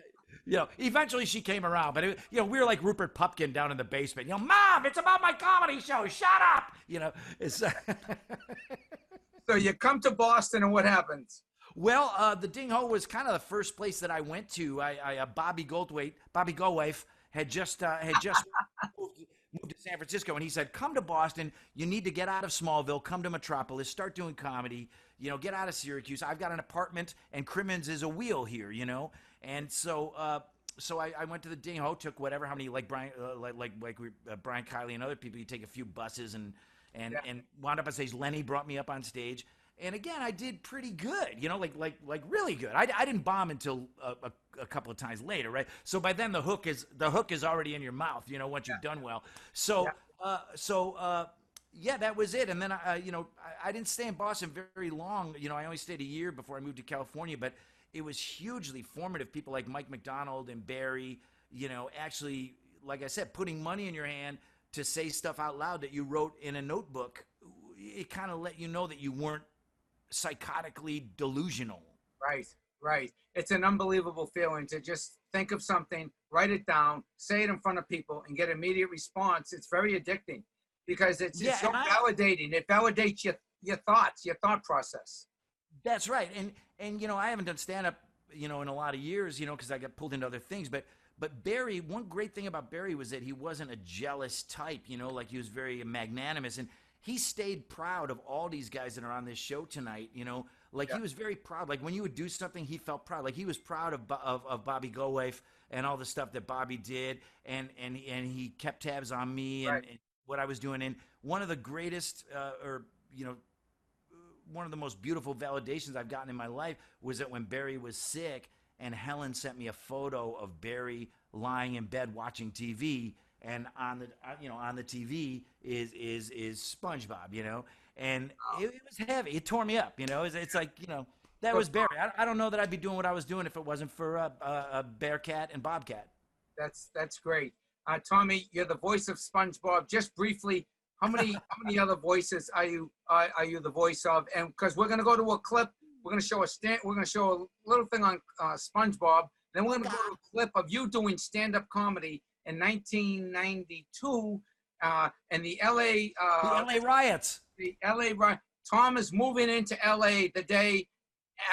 you know eventually she came around but it, you know we were like rupert pupkin down in the basement you know mom it's about my comedy show shut up you know it's (laughs) so you come to boston and what happens well, uh, the Ding Ho was kind of the first place that I went to. I, I uh, Bobby Goldthwait, Bobby Goldthwait had just uh, had just (laughs) moved, moved to San Francisco, and he said, "Come to Boston. You need to get out of Smallville. Come to Metropolis. Start doing comedy. You know, get out of Syracuse. I've got an apartment, and Crimmins is a wheel here. You know." And so, uh, so I, I, went to the Ding Ho, took whatever, how many like Brian, uh, like like like we, uh, Brian Kiley and other people. You take a few buses and and yeah. and wound up on stage. Lenny brought me up on stage and again i did pretty good you know like like like really good i, I didn't bomb until a, a, a, couple of times later right so by then the hook is the hook is already in your mouth you know once you've done well so yeah. uh, so uh, yeah that was it and then i you know I, I, didn't stay in boston very long you know i only stayed a year before i moved to california but it was hugely formative people like mike mcdonald and barry you know actually like i said putting money in your hand to say stuff out loud that you wrote in a notebook it kind of let you know that you weren't psychotically delusional. Right, right. It's an unbelievable feeling to just think of something, write it down, say it in front of people, and get immediate response. It's very addicting because it's, yeah, it's so I, validating. It validates your your thoughts, your thought process. That's right. And and you know, I haven't done stand up, you know, in a lot of years, you know, because I got pulled into other things, but but Barry, one great thing about Barry was that he wasn't a jealous type, you know, like he was very magnanimous and he stayed proud of all these guys that are on this show tonight. You know, like yeah. he was very proud. Like when you would do something, he felt proud. Like he was proud of of, of Bobby Goldthwait and all the stuff that Bobby did, and and and he kept tabs on me and, right. and what I was doing. And one of the greatest, uh, or you know, one of the most beautiful validations I've gotten in my life was that when Barry was sick and Helen sent me a photo of Barry lying in bed watching TV and on the uh, you know on the TV is is is SpongeBob, you know, and it, it was heavy. It tore me up, you know. It's, it's like you know that was Barry. I, I, don't know that I'd be doing what I was doing if it wasn't for a, uh, uh Bearcat and Bobcat. That's that's great, uh, Tommy. You're the voice of SpongeBob. Just briefly, how many how many other voices are you are, are you the voice of? And because we're gonna go to a clip, we're gonna show a stand. We're gonna show a little thing on uh, SpongeBob. Then we're gonna go to a clip of you doing stand-up comedy in 1992 uh, and the LA uh, the LA riots. The LA riot. Tom is moving into LA the day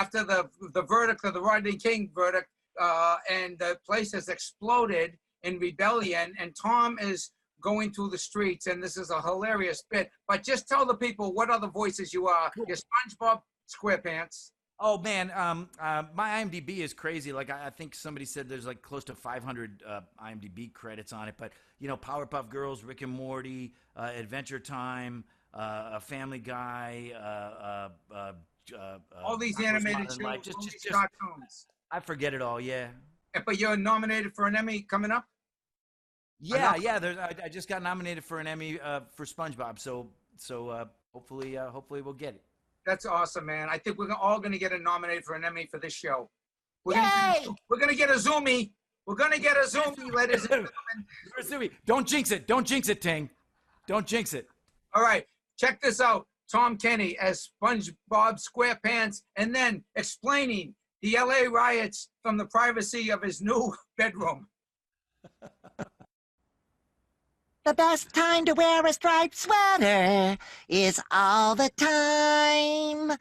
after the the verdict of the Rodney King verdict, uh, and the place has exploded in rebellion. And Tom is going through the streets, and this is a hilarious bit. But just tell the people what other voices you are. You're SpongeBob SquarePants. Oh man, um, uh, my IMDb is crazy. Like I, I, think somebody said there's like close to 500 uh, IMDb credits on it. But you know, Powerpuff Girls, Rick and Morty, uh, Adventure Time, uh, A Family Guy, uh, uh, all these animated shows, just, just, just, cartoons. I forget it all. Yeah. But you're nominated for an Emmy coming up. Yeah, yeah. There's, I, I, just got nominated for an Emmy uh, for SpongeBob. So, so uh, hopefully, uh, hopefully we'll get it. That's awesome, man. I think we're all going to get a nominated for an Emmy for this show. We're Yay! Gonna, we're going to get a Zoomie. We're going to get a Zoomie, ladies and (laughs) gentlemen. Don't jinx it. Don't jinx it, Ting. Don't jinx it. All right. Check this out. Tom Kenny as SpongeBob SquarePants, and then explaining the LA riots from the privacy of his new (laughs) bedroom. (laughs) The best time to wear a striped sweater is all the time.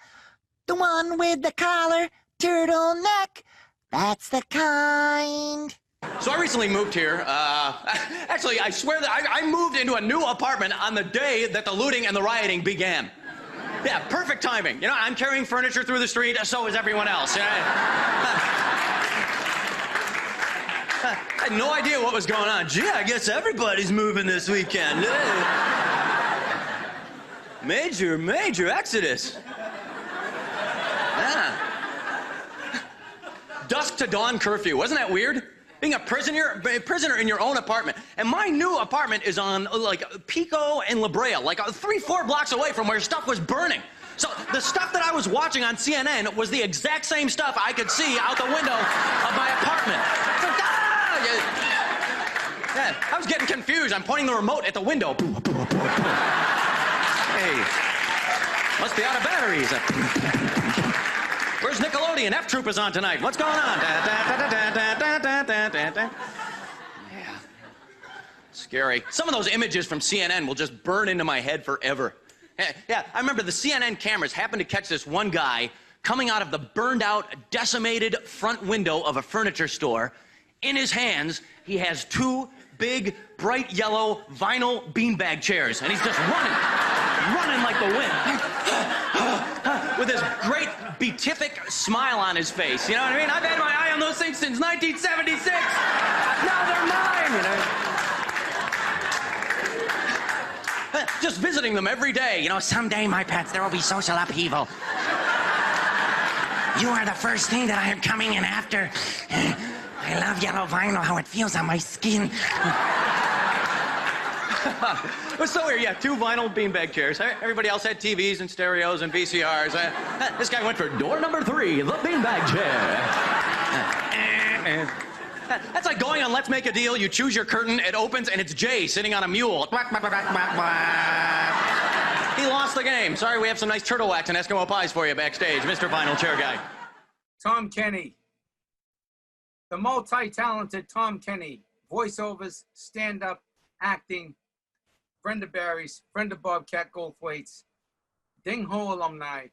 The one with the collar, turtleneck, that's the kind. So I recently moved here. Uh, (laughs) actually, I swear that I, I moved into a new apartment on the day that the looting and the rioting began. Yeah, perfect timing. You know, I'm carrying furniture through the street, so is everyone else. (laughs) (laughs) I had no idea what was going on. Gee, I guess everybody's moving this weekend. major, major exodus. Yeah. Dusk to dawn curfew. Wasn't that weird? Being a prisoner, a prisoner in your own apartment. And my new apartment is on like Pico and La Brea, like uh, three, four blocks away from where stuff was burning. So the stuff that I was watching on CNN was the exact same stuff I could see out the window of my apartment. I was getting confused. I'm pointing the remote at the window. Hey, must be out of batteries. Where's Nickelodeon? F Troop is on tonight. What's going on? yeah. Scary. Some of those images from CNN will just burn into my head forever. Yeah, I remember the CNN cameras happened to catch this one guy coming out of the burned out, decimated front window of a furniture store in his hands, he has two big, bright yellow vinyl beanbag chairs, and he's just running, running like the wind. (sighs) With this great beatific smile on his face. You know what I mean? I've had my eye on those things since 1976. Now they're mine, you know. (laughs) Just visiting them every day. You know, someday, my pets, there will be social upheaval. You are the first thing that I am coming in after. I love yellow vinyl, how it feels on my skin. it was (laughs) so weird. Yeah, two vinyl beanbag chairs. Everybody else had TVs and stereos and VCRs. Uh, this guy went for door number three, the beanbag chair. That's like going on Let's Make a Deal. You choose your curtain, it opens, and it's Jay sitting on a mule. He lost the game. Sorry, we have some nice turtle wax and Eskimo pies for you backstage, Mr. Vinyl Chair Guy. Tom Kenny. The multi-talented Tom Kenny. Voiceovers, stand-up, acting, friend of Barry's, friend of Bobcat Goldthwait's, Ding Ho alumni.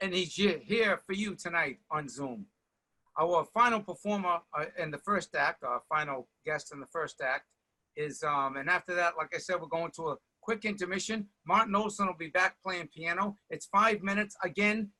And he's here for you tonight on Zoom. Our final performer uh, in the first act, our final guest in the first act, is um, and after that, like I said, we're going to a quick intermission. Martin Olson will be back playing piano. It's five minutes. Again,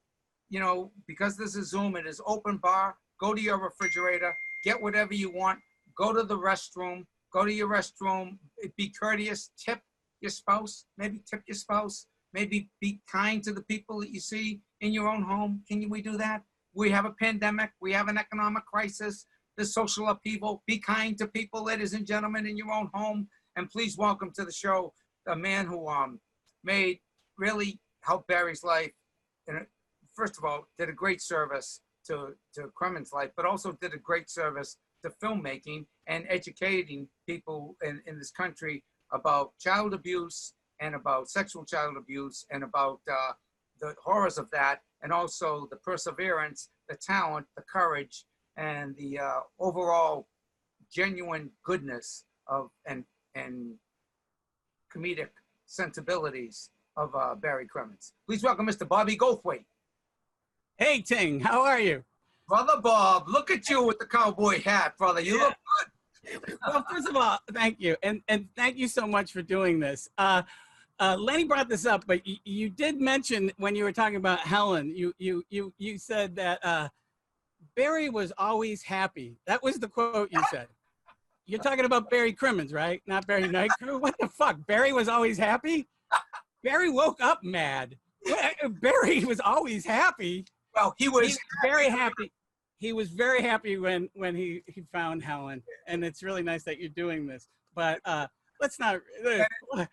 you know, because this is Zoom, it is open bar. Go to your refrigerator, get whatever you want. Go to the restroom. Go to your restroom. Be courteous. Tip your spouse. Maybe tip your spouse. Maybe be kind to the people that you see in your own home. Can we do that? We have a pandemic. We have an economic crisis. the social upheaval. Be kind to people, ladies and gentlemen, in your own home. And please welcome to the show a man who um made really helped Barry's life. And first of all, did a great service to to Crimmins' life, but also did a great service to filmmaking and educating people in, in this country about child abuse and about sexual child abuse and about uh, the horrors of that, and also the perseverance, the talent, the courage, and the uh, overall genuine goodness of and and comedic sensibilities of uh, Barry Crimmins. Please welcome Mr. Bobby Goldthwait. Hey, Ting, how are you? Brother Bob, look at you with the cowboy hat, brother. You look good. Well, first of all, thank you, and and thank you so much for doing this. Uh, uh, Lenny brought this up, but you, you did mention when you were talking about Helen, you you you you said that uh, Barry was always happy. That was the quote you said. You're talking about Barry Crimmins, right? Not Barry Night Crew. (laughs) What the fuck? Barry was always happy. Barry woke up mad. Barry was always happy. Well, he was very happy. He was very happy when when he he found Helen, and it's really nice that you're doing this. But uh, let's not. (laughs)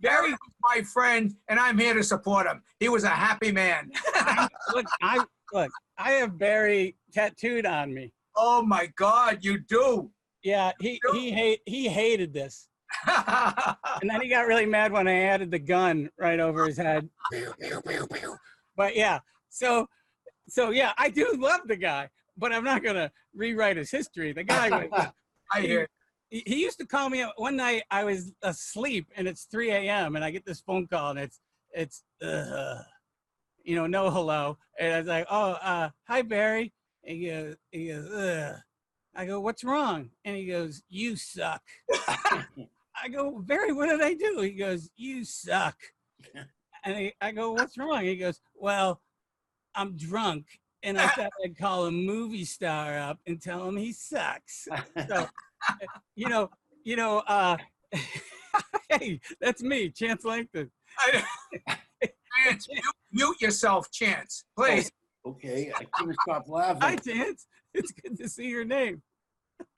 Barry was my friend, and I'm here to support him. He was a happy man. (laughs) look, I look. I have Barry tattooed on me. Oh my God, you do. Yeah, he he hate he hated this. (laughs) and then he got really mad when I added the gun right over his head. But yeah, so so yeah, I do love the guy, but I'm not gonna rewrite his history. The guy was (laughs) I hear. He, he used to call me up one night. I was asleep and it's 3 a.m. and I get this phone call and it's it's uh, you know no hello and I was like oh uh, hi Barry and he goes he goes Ugh. I go what's wrong and he goes you suck. (laughs) I go Barry what did I do? He goes you suck. (laughs) And he, I go what's wrong? He goes well I'm drunk and I thought I'd call a movie star up and tell him he sucks. So, (laughs) you know, you know, uh, (laughs) hey, that's me, Chance Langton. Chance, mute, mute yourself, Chance, please. Okay, I couldn't stop laughing. Hi, Chance. It's good to see your name.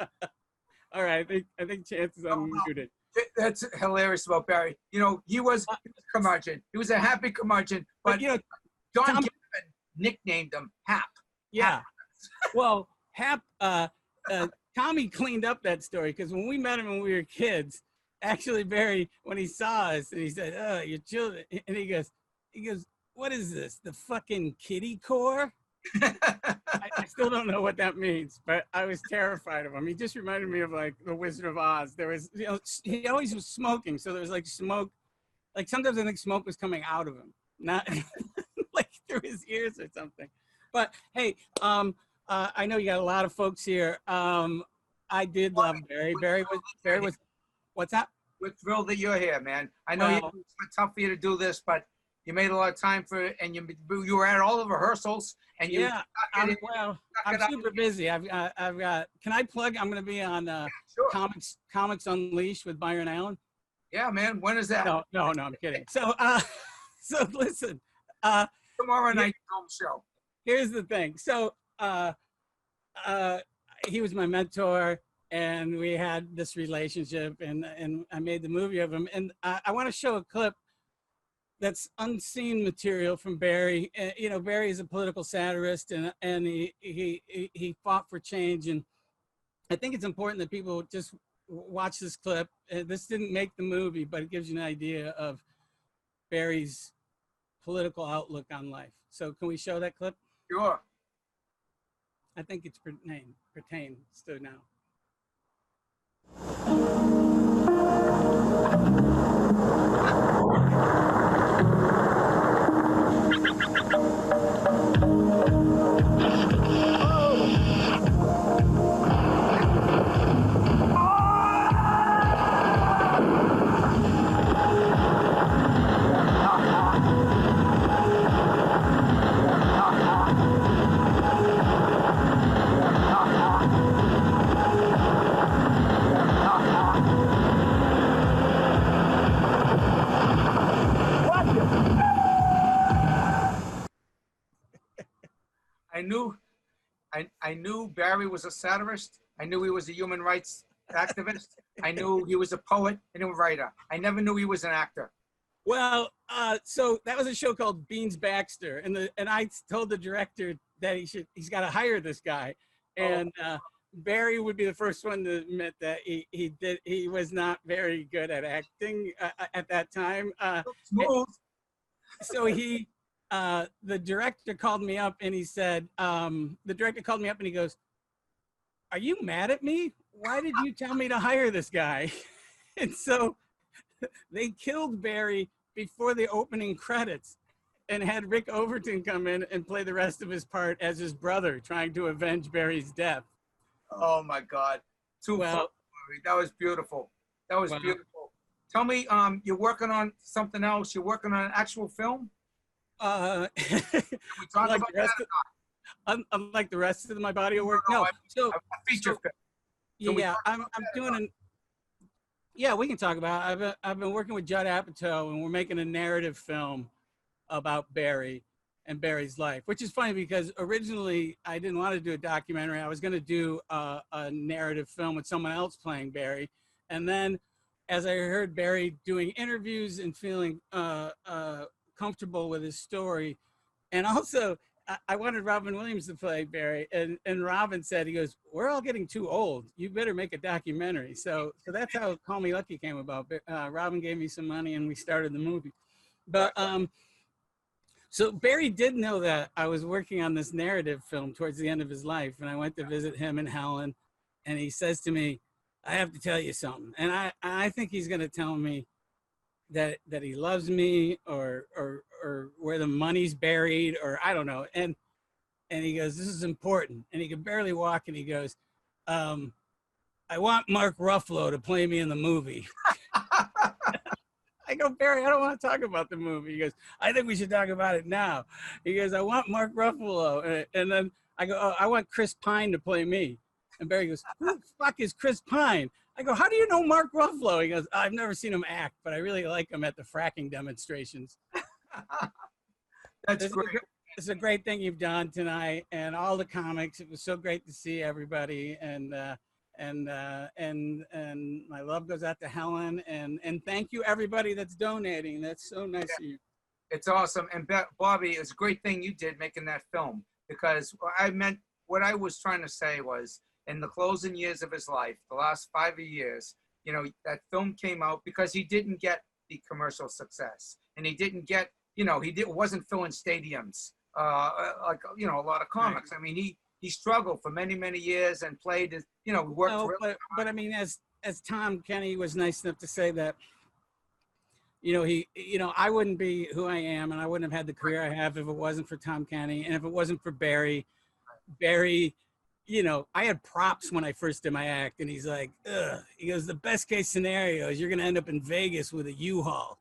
All right, I think I think Chance is unmuted. Th- That's hilarious about Barry. You know, he was, he was a curmudgeon. He was a happy curmudgeon, but, you know, Don Tom- nicknamed him Hap. Yeah. (laughs) well, Hap, uh, uh, Tommy cleaned up that story because when we met him when we were kids, actually Barry, when he saw us and he said, "Oh, your children," and he goes, he goes, "What is this? The fucking kitty core?" (laughs) I, still don't know what that means, but I was terrified of him. He just reminded me of like the Wizard of Oz. There was, you know, he always was smoking, so there was like smoke. Like sometimes I think smoke was coming out of him, not (laughs) like through his ears or something. But hey, um, uh, I know you got a lot of folks here. Um, I did love Barry. Barry was Barry was. What's that? We're thrilled that you're here, man. I know Well- it's tough for you to do this, but you made a lot of time for it, and you you were at all the rehearsals, and you yeah, I'm, well, I'm super busy. I've got, I've got. Can I plug? I'm going to be on uh, comics Comics Unleashed with Byron Allen. Yeah, man. When is that? No, no, no. I'm kidding. So, uh, (laughs) so listen. Uh, Tomorrow night film show. Here's the thing. So, uh, uh, he was my mentor, and we had this relationship, and and I made the movie of him. And I, I want to show a clip that's unseen material from Barry. Uh, you know, Barry is a political satirist, and and he he he- fought for change, and I think it's important that people just watch this clip. Uh, this didn't make the movie, but it gives you an idea of Barry's political outlook on life. So, can we show that clip? Sure. I think it's pertain pertains to now. Barry was a satirist. I knew he was a human rights activist. I knew he was a poet and a writer. I never knew he was an actor. Well, uh, so that was a show called Beans Baxter, and the and I told the director that he should he's got to hire this guy, and uh, Barry would be the first one to admit that he he did he was not very good at acting uh, uh, at that time. Uh, so he uh, the director called me up and he said um, the director called me up and he goes, "Are you mad at me? Why did you tell me to hire this guy?" (laughs) and so (laughs) they killed Barry before the opening credits and had Rick Overton come in and play the rest of his part as his brother trying to avenge Barry's death. Oh my God. Too Well-. That was beautiful. That was Well- beautiful. Tell me, um, you're working on something else. You're working on an actual film? Uh, (laughs) Can we talk unlike about that? Unlike the rest of my body of work, no. So, feature so- film. Can we yeah, I'm, I'm doing an. Yeah, we can talk about. It. I've been, I've been working with Judd Apatow, and we're making a narrative film about Barry and Barry's life, which is funny because originally I didn't want to do a documentary. I was going to do a, a narrative film with someone else playing Barry, and then as I heard Barry doing interviews and feeling uh, uh, comfortable with his story, and (laughs) also I, wanted Robin Williams to play Barry, and and Robin said he goes, "We're all getting too old. You better make a documentary." So so that's how Call Me Lucky came about. Uh, Robin gave me some money, and we started the movie. But um, so Barry did know that I was working on this narrative film towards the end of his life, and I went to visit him and Helen, and he says to me, "I have to tell you something," and I I think he's going to tell me that that he loves me or or or where the money's buried or I don't know. And and he goes, This is important. And he could barely walk and he goes, um, I want Mark Ruffalo to play me in the movie. (laughs) I go, Barry, I don't want to talk about the movie. He goes, I think we should talk about it now. He goes, I want Mark Ruffalo. And, then I go, oh, I want Chris Pine to play me. And Barry goes, Who the fuck is Chris Pine? I go, How do you know Mark Ruffalo? He goes, I've never seen him act, but I really like him at the fracking demonstrations. That's great. A, it's a great thing you've done tonight, and all the comics. It was so great to see everybody, and uh, and uh, and and my love goes out to Helen, and and thank you everybody that's donating. That's so nice of you. It's awesome. And Bobby, it's a great thing you did making that film because I meant what I was trying to say was in the closing years of his life, the last five years, you know, that film came out because he didn't get the commercial success and he didn't get, you know, he did, wasn't filling stadiums uh, like, you know, a lot of comics. I mean, he, he struggled for many, many years and played, his- you know, worked No, really but, but I mean, as as Tom Kenny was nice enough to say that, you know, he, you know, I wouldn't be who I am, and I wouldn't have had the career I have if it wasn't for Tom Kenny, and if it wasn't for Barry. Barry, you know, I had props when I first did my act, and he's like, Ugh. he goes, the best case scenario is you're gonna end up in Vegas with a U-Haul.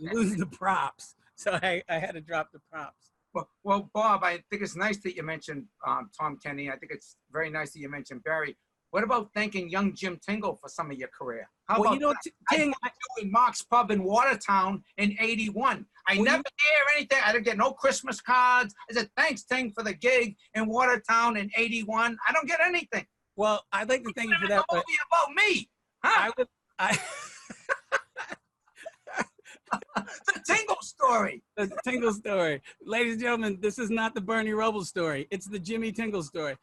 Lose the props, so I, I had to drop the props. Well, well, Bob, I think it's nice that you mentioned um, Tom Kenny. I think it's very nice that you mentioned Barry. What about thanking young Jim Tingle for some of your career? How Well, about you know, that? I Ting, you in Mark's Pub in Watertown in '81. I never hear anything. I didn't get no Christmas cards. I said thanks, Ting, for the gig in Watertown in '81. I don't get anything. Well, I'd like to thank you for that, but about me, huh? I would, I, (laughs) the Tingle story. the Tingle story. Ladies and gentlemen, this is not the Bernie Rubble story. It's the Jimmy Tingle story.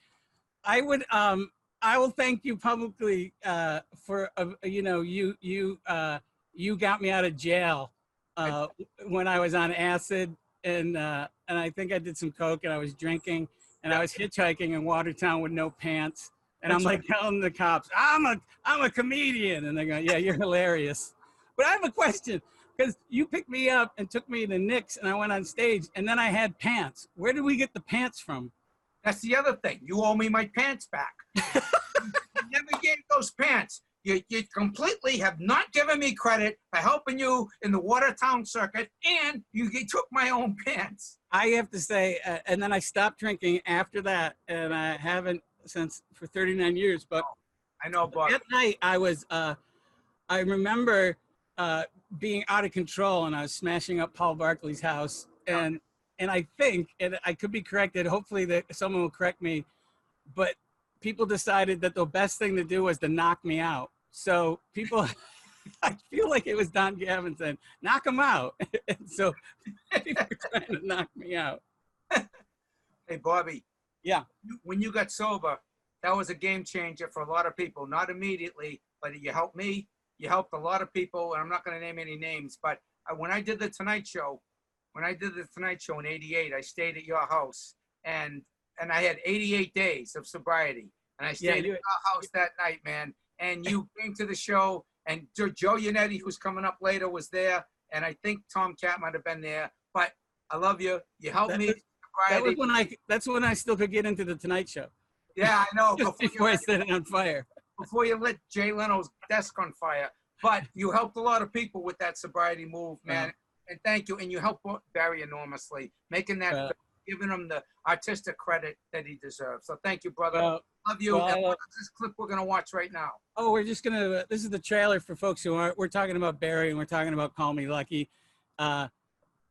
I would um I will thank you publicly uh for uh, you know you you uh you got me out of jail uh when I was on acid and uh and I think I did some coke and I was drinking and I was hitchhiking in Watertown with no pants and I'm like telling the cops I'm a I'm a comedian and they go yeah you're hilarious. But I have a question because you picked me up and took me to Nick's and I went on stage and then I had pants. Where did we get the pants from? That's the other thing. You owe me my pants back. (laughs) you never gave those pants. You, you completely have not given me credit for helping you in the Watertown circuit, and you g- took my own pants. I have to say, uh, and then I stopped drinking after that, and I haven't since for 39 years. But I know, Bob. That night, I was, uh, I remember uh, being out of control, and I was smashing up Paul Barkley's house, and and I think, and I could be corrected. Hopefully, that someone will correct me, but people decided that the best thing to do was to knock me out. So people. (laughs) I feel like it was Don Gavin saying, knock him out. (laughs) and so people were trying to knock me out. Hey, Bobby. Yeah. When you got sober, that was a game changer for a lot of people. Not immediately, but you helped me. You helped a lot of people, and I'm not going to name any names. But when I did the Tonight Show, when I did the Tonight Show in '88, I stayed at your house, and and I had 88 days of sobriety, and I Yeah, stayed you- at your house that night, man. And you (laughs) came to the show, and Jo- Joe Yannetti, who's coming up later, was there, and I think Tom Cat might have been there. But I love you. You helped That- me. That was when I. That's when I still could get into the Tonight Show. Yeah, I know. (laughs) Before you before I set it on fire. before you lit Jay Leno's desk on fire. But you helped a lot of people with that sobriety move, man. Uh-huh. And thank you. And you helped Barry enormously, making that, Well- giving him the artistic credit that he deserves. So thank you, brother. Well- Love you. well, is this clip we're gonna watch right now? Oh, we're just gonna. This is the trailer for folks who aren't. We're talking about Barry and we're talking about Call Me Lucky. Uh,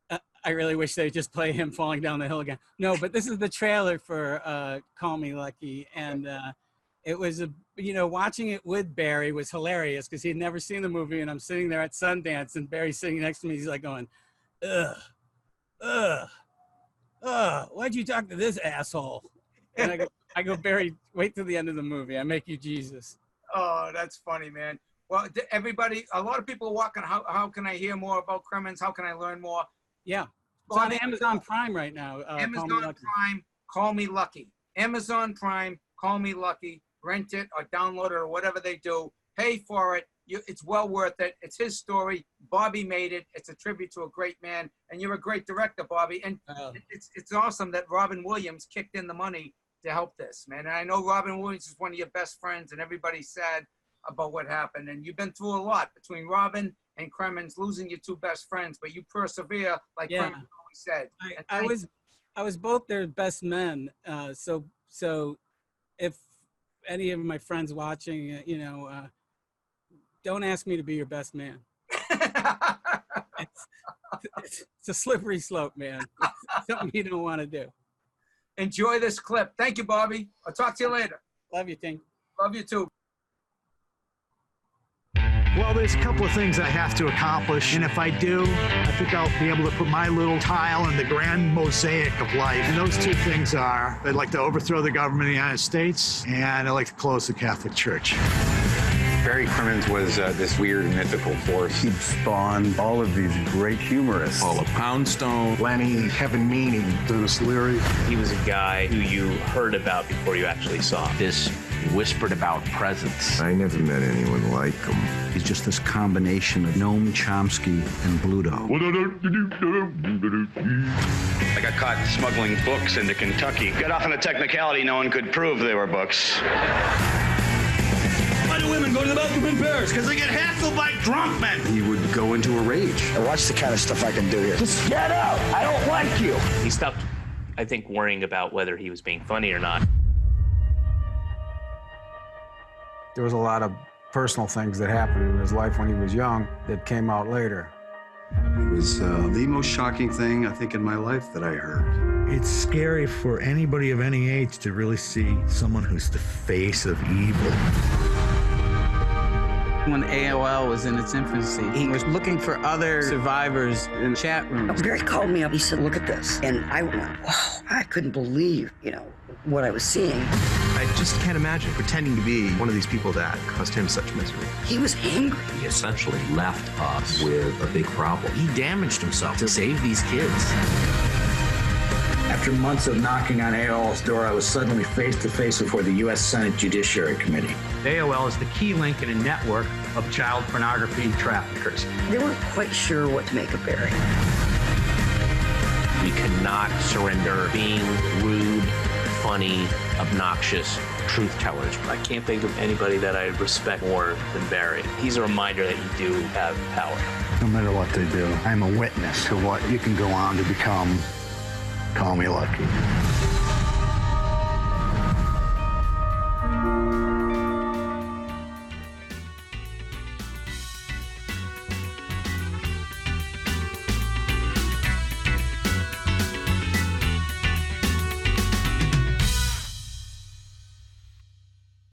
uh, I really wish they'd just play him falling down the hill again. No, but this is the trailer for uh, Call Me Lucky, and uh, it was a. You know, watching it with Barry was hilarious because he had never seen the movie, and I'm sitting there at Sundance, and Barry's sitting next to me. He's like going, "Ugh, ugh, ugh. Why'd you talk to this asshole?" And I go, "I go, Barry, wait till the end of the movie. I make you Jesus." Oh, that's funny, man. Well, everybody, a lot of people are walking. How, how can I hear more about Crimmins? How can I learn more? Yeah. It's on Amazon Prime right now. Uh, Amazon Lucky. Prime, call me lucky. Amazon Prime, call me lucky. Rent it or download it or whatever they do. Pay for it. You, it's well worth it. It's his story. Bobby made it. It's a tribute to a great man, and you're a great director, Bobby. And it- it's it's awesome that Robin Williams kicked in the money to help this, man. And I know Robin Williams is one of your best friends, and everybody's sad about what happened. And you've been through a lot between Robin and Crimmins losing your two best friends, but you persevere, like Yeah. Crimmins always said. I, I was I was both their best men. Uh, so so if any of my friends watching, uh, you know, uh, don't ask me to be your best man. (laughs) it's, it's, it's a slippery slope, man. It's something you don't want to do. Enjoy this clip. Thank you, Bobby. I'll talk to you later. Love you, Ting. Love you too. Well, there's a couple of things I have to accomplish, and if I do, I think I'll be able to put my little tile in the grand mosaic of life. And those two things are I'd like to overthrow the government of the United States, and I'd like to close the Catholic Church. Barry Crimmins was uh, this weird mythical force. He spawned all of these great humorists. Paula Poundstone, Lenny, Kevin Meaney, Denis Leary. He was a guy who you heard about before you actually saw. This whispered about presence. I never met anyone like him. He's just this combination of Noam Chomsky and Bluto. I got caught smuggling books into Kentucky. Got off on a technicality no one could prove they were books. Why do women go to the bathroom in Paris? Because they get hassled by drunk men. He would go into a rage. Watch the kind of stuff I can do here. Just get out. I don't like you. He stopped, I think, worrying about whether he was being funny or not. There was a lot of personal things that happened in his life when he was young that came out later. It was uh, the most shocking thing I think in my life that I heard. It's scary for anybody of any age to really see someone who's the face of evil. When AOL was in its infancy, he was looking for other survivors in chat rooms. Barry called me up. He said, "Look at this," and I went, "Wow!" I couldn't believe, you know, what I was seeing. I just can't imagine pretending to be one of these people that caused him such misery. He was angry. He essentially left us with a big problem. He damaged himself to save these kids. After months of knocking on AOL's door, I was suddenly face to face before the U.S. Senate Judiciary Committee. AOL is the key link in a network of child pornography traffickers. They weren't quite sure what to make of Barry. We cannot surrender being rude, funny, obnoxious truth tellers. I can't think of anybody that I respect more than Barry. He's a reminder that you do have power. No matter what they do, I'm a witness to what you can go on to become. Call me lucky.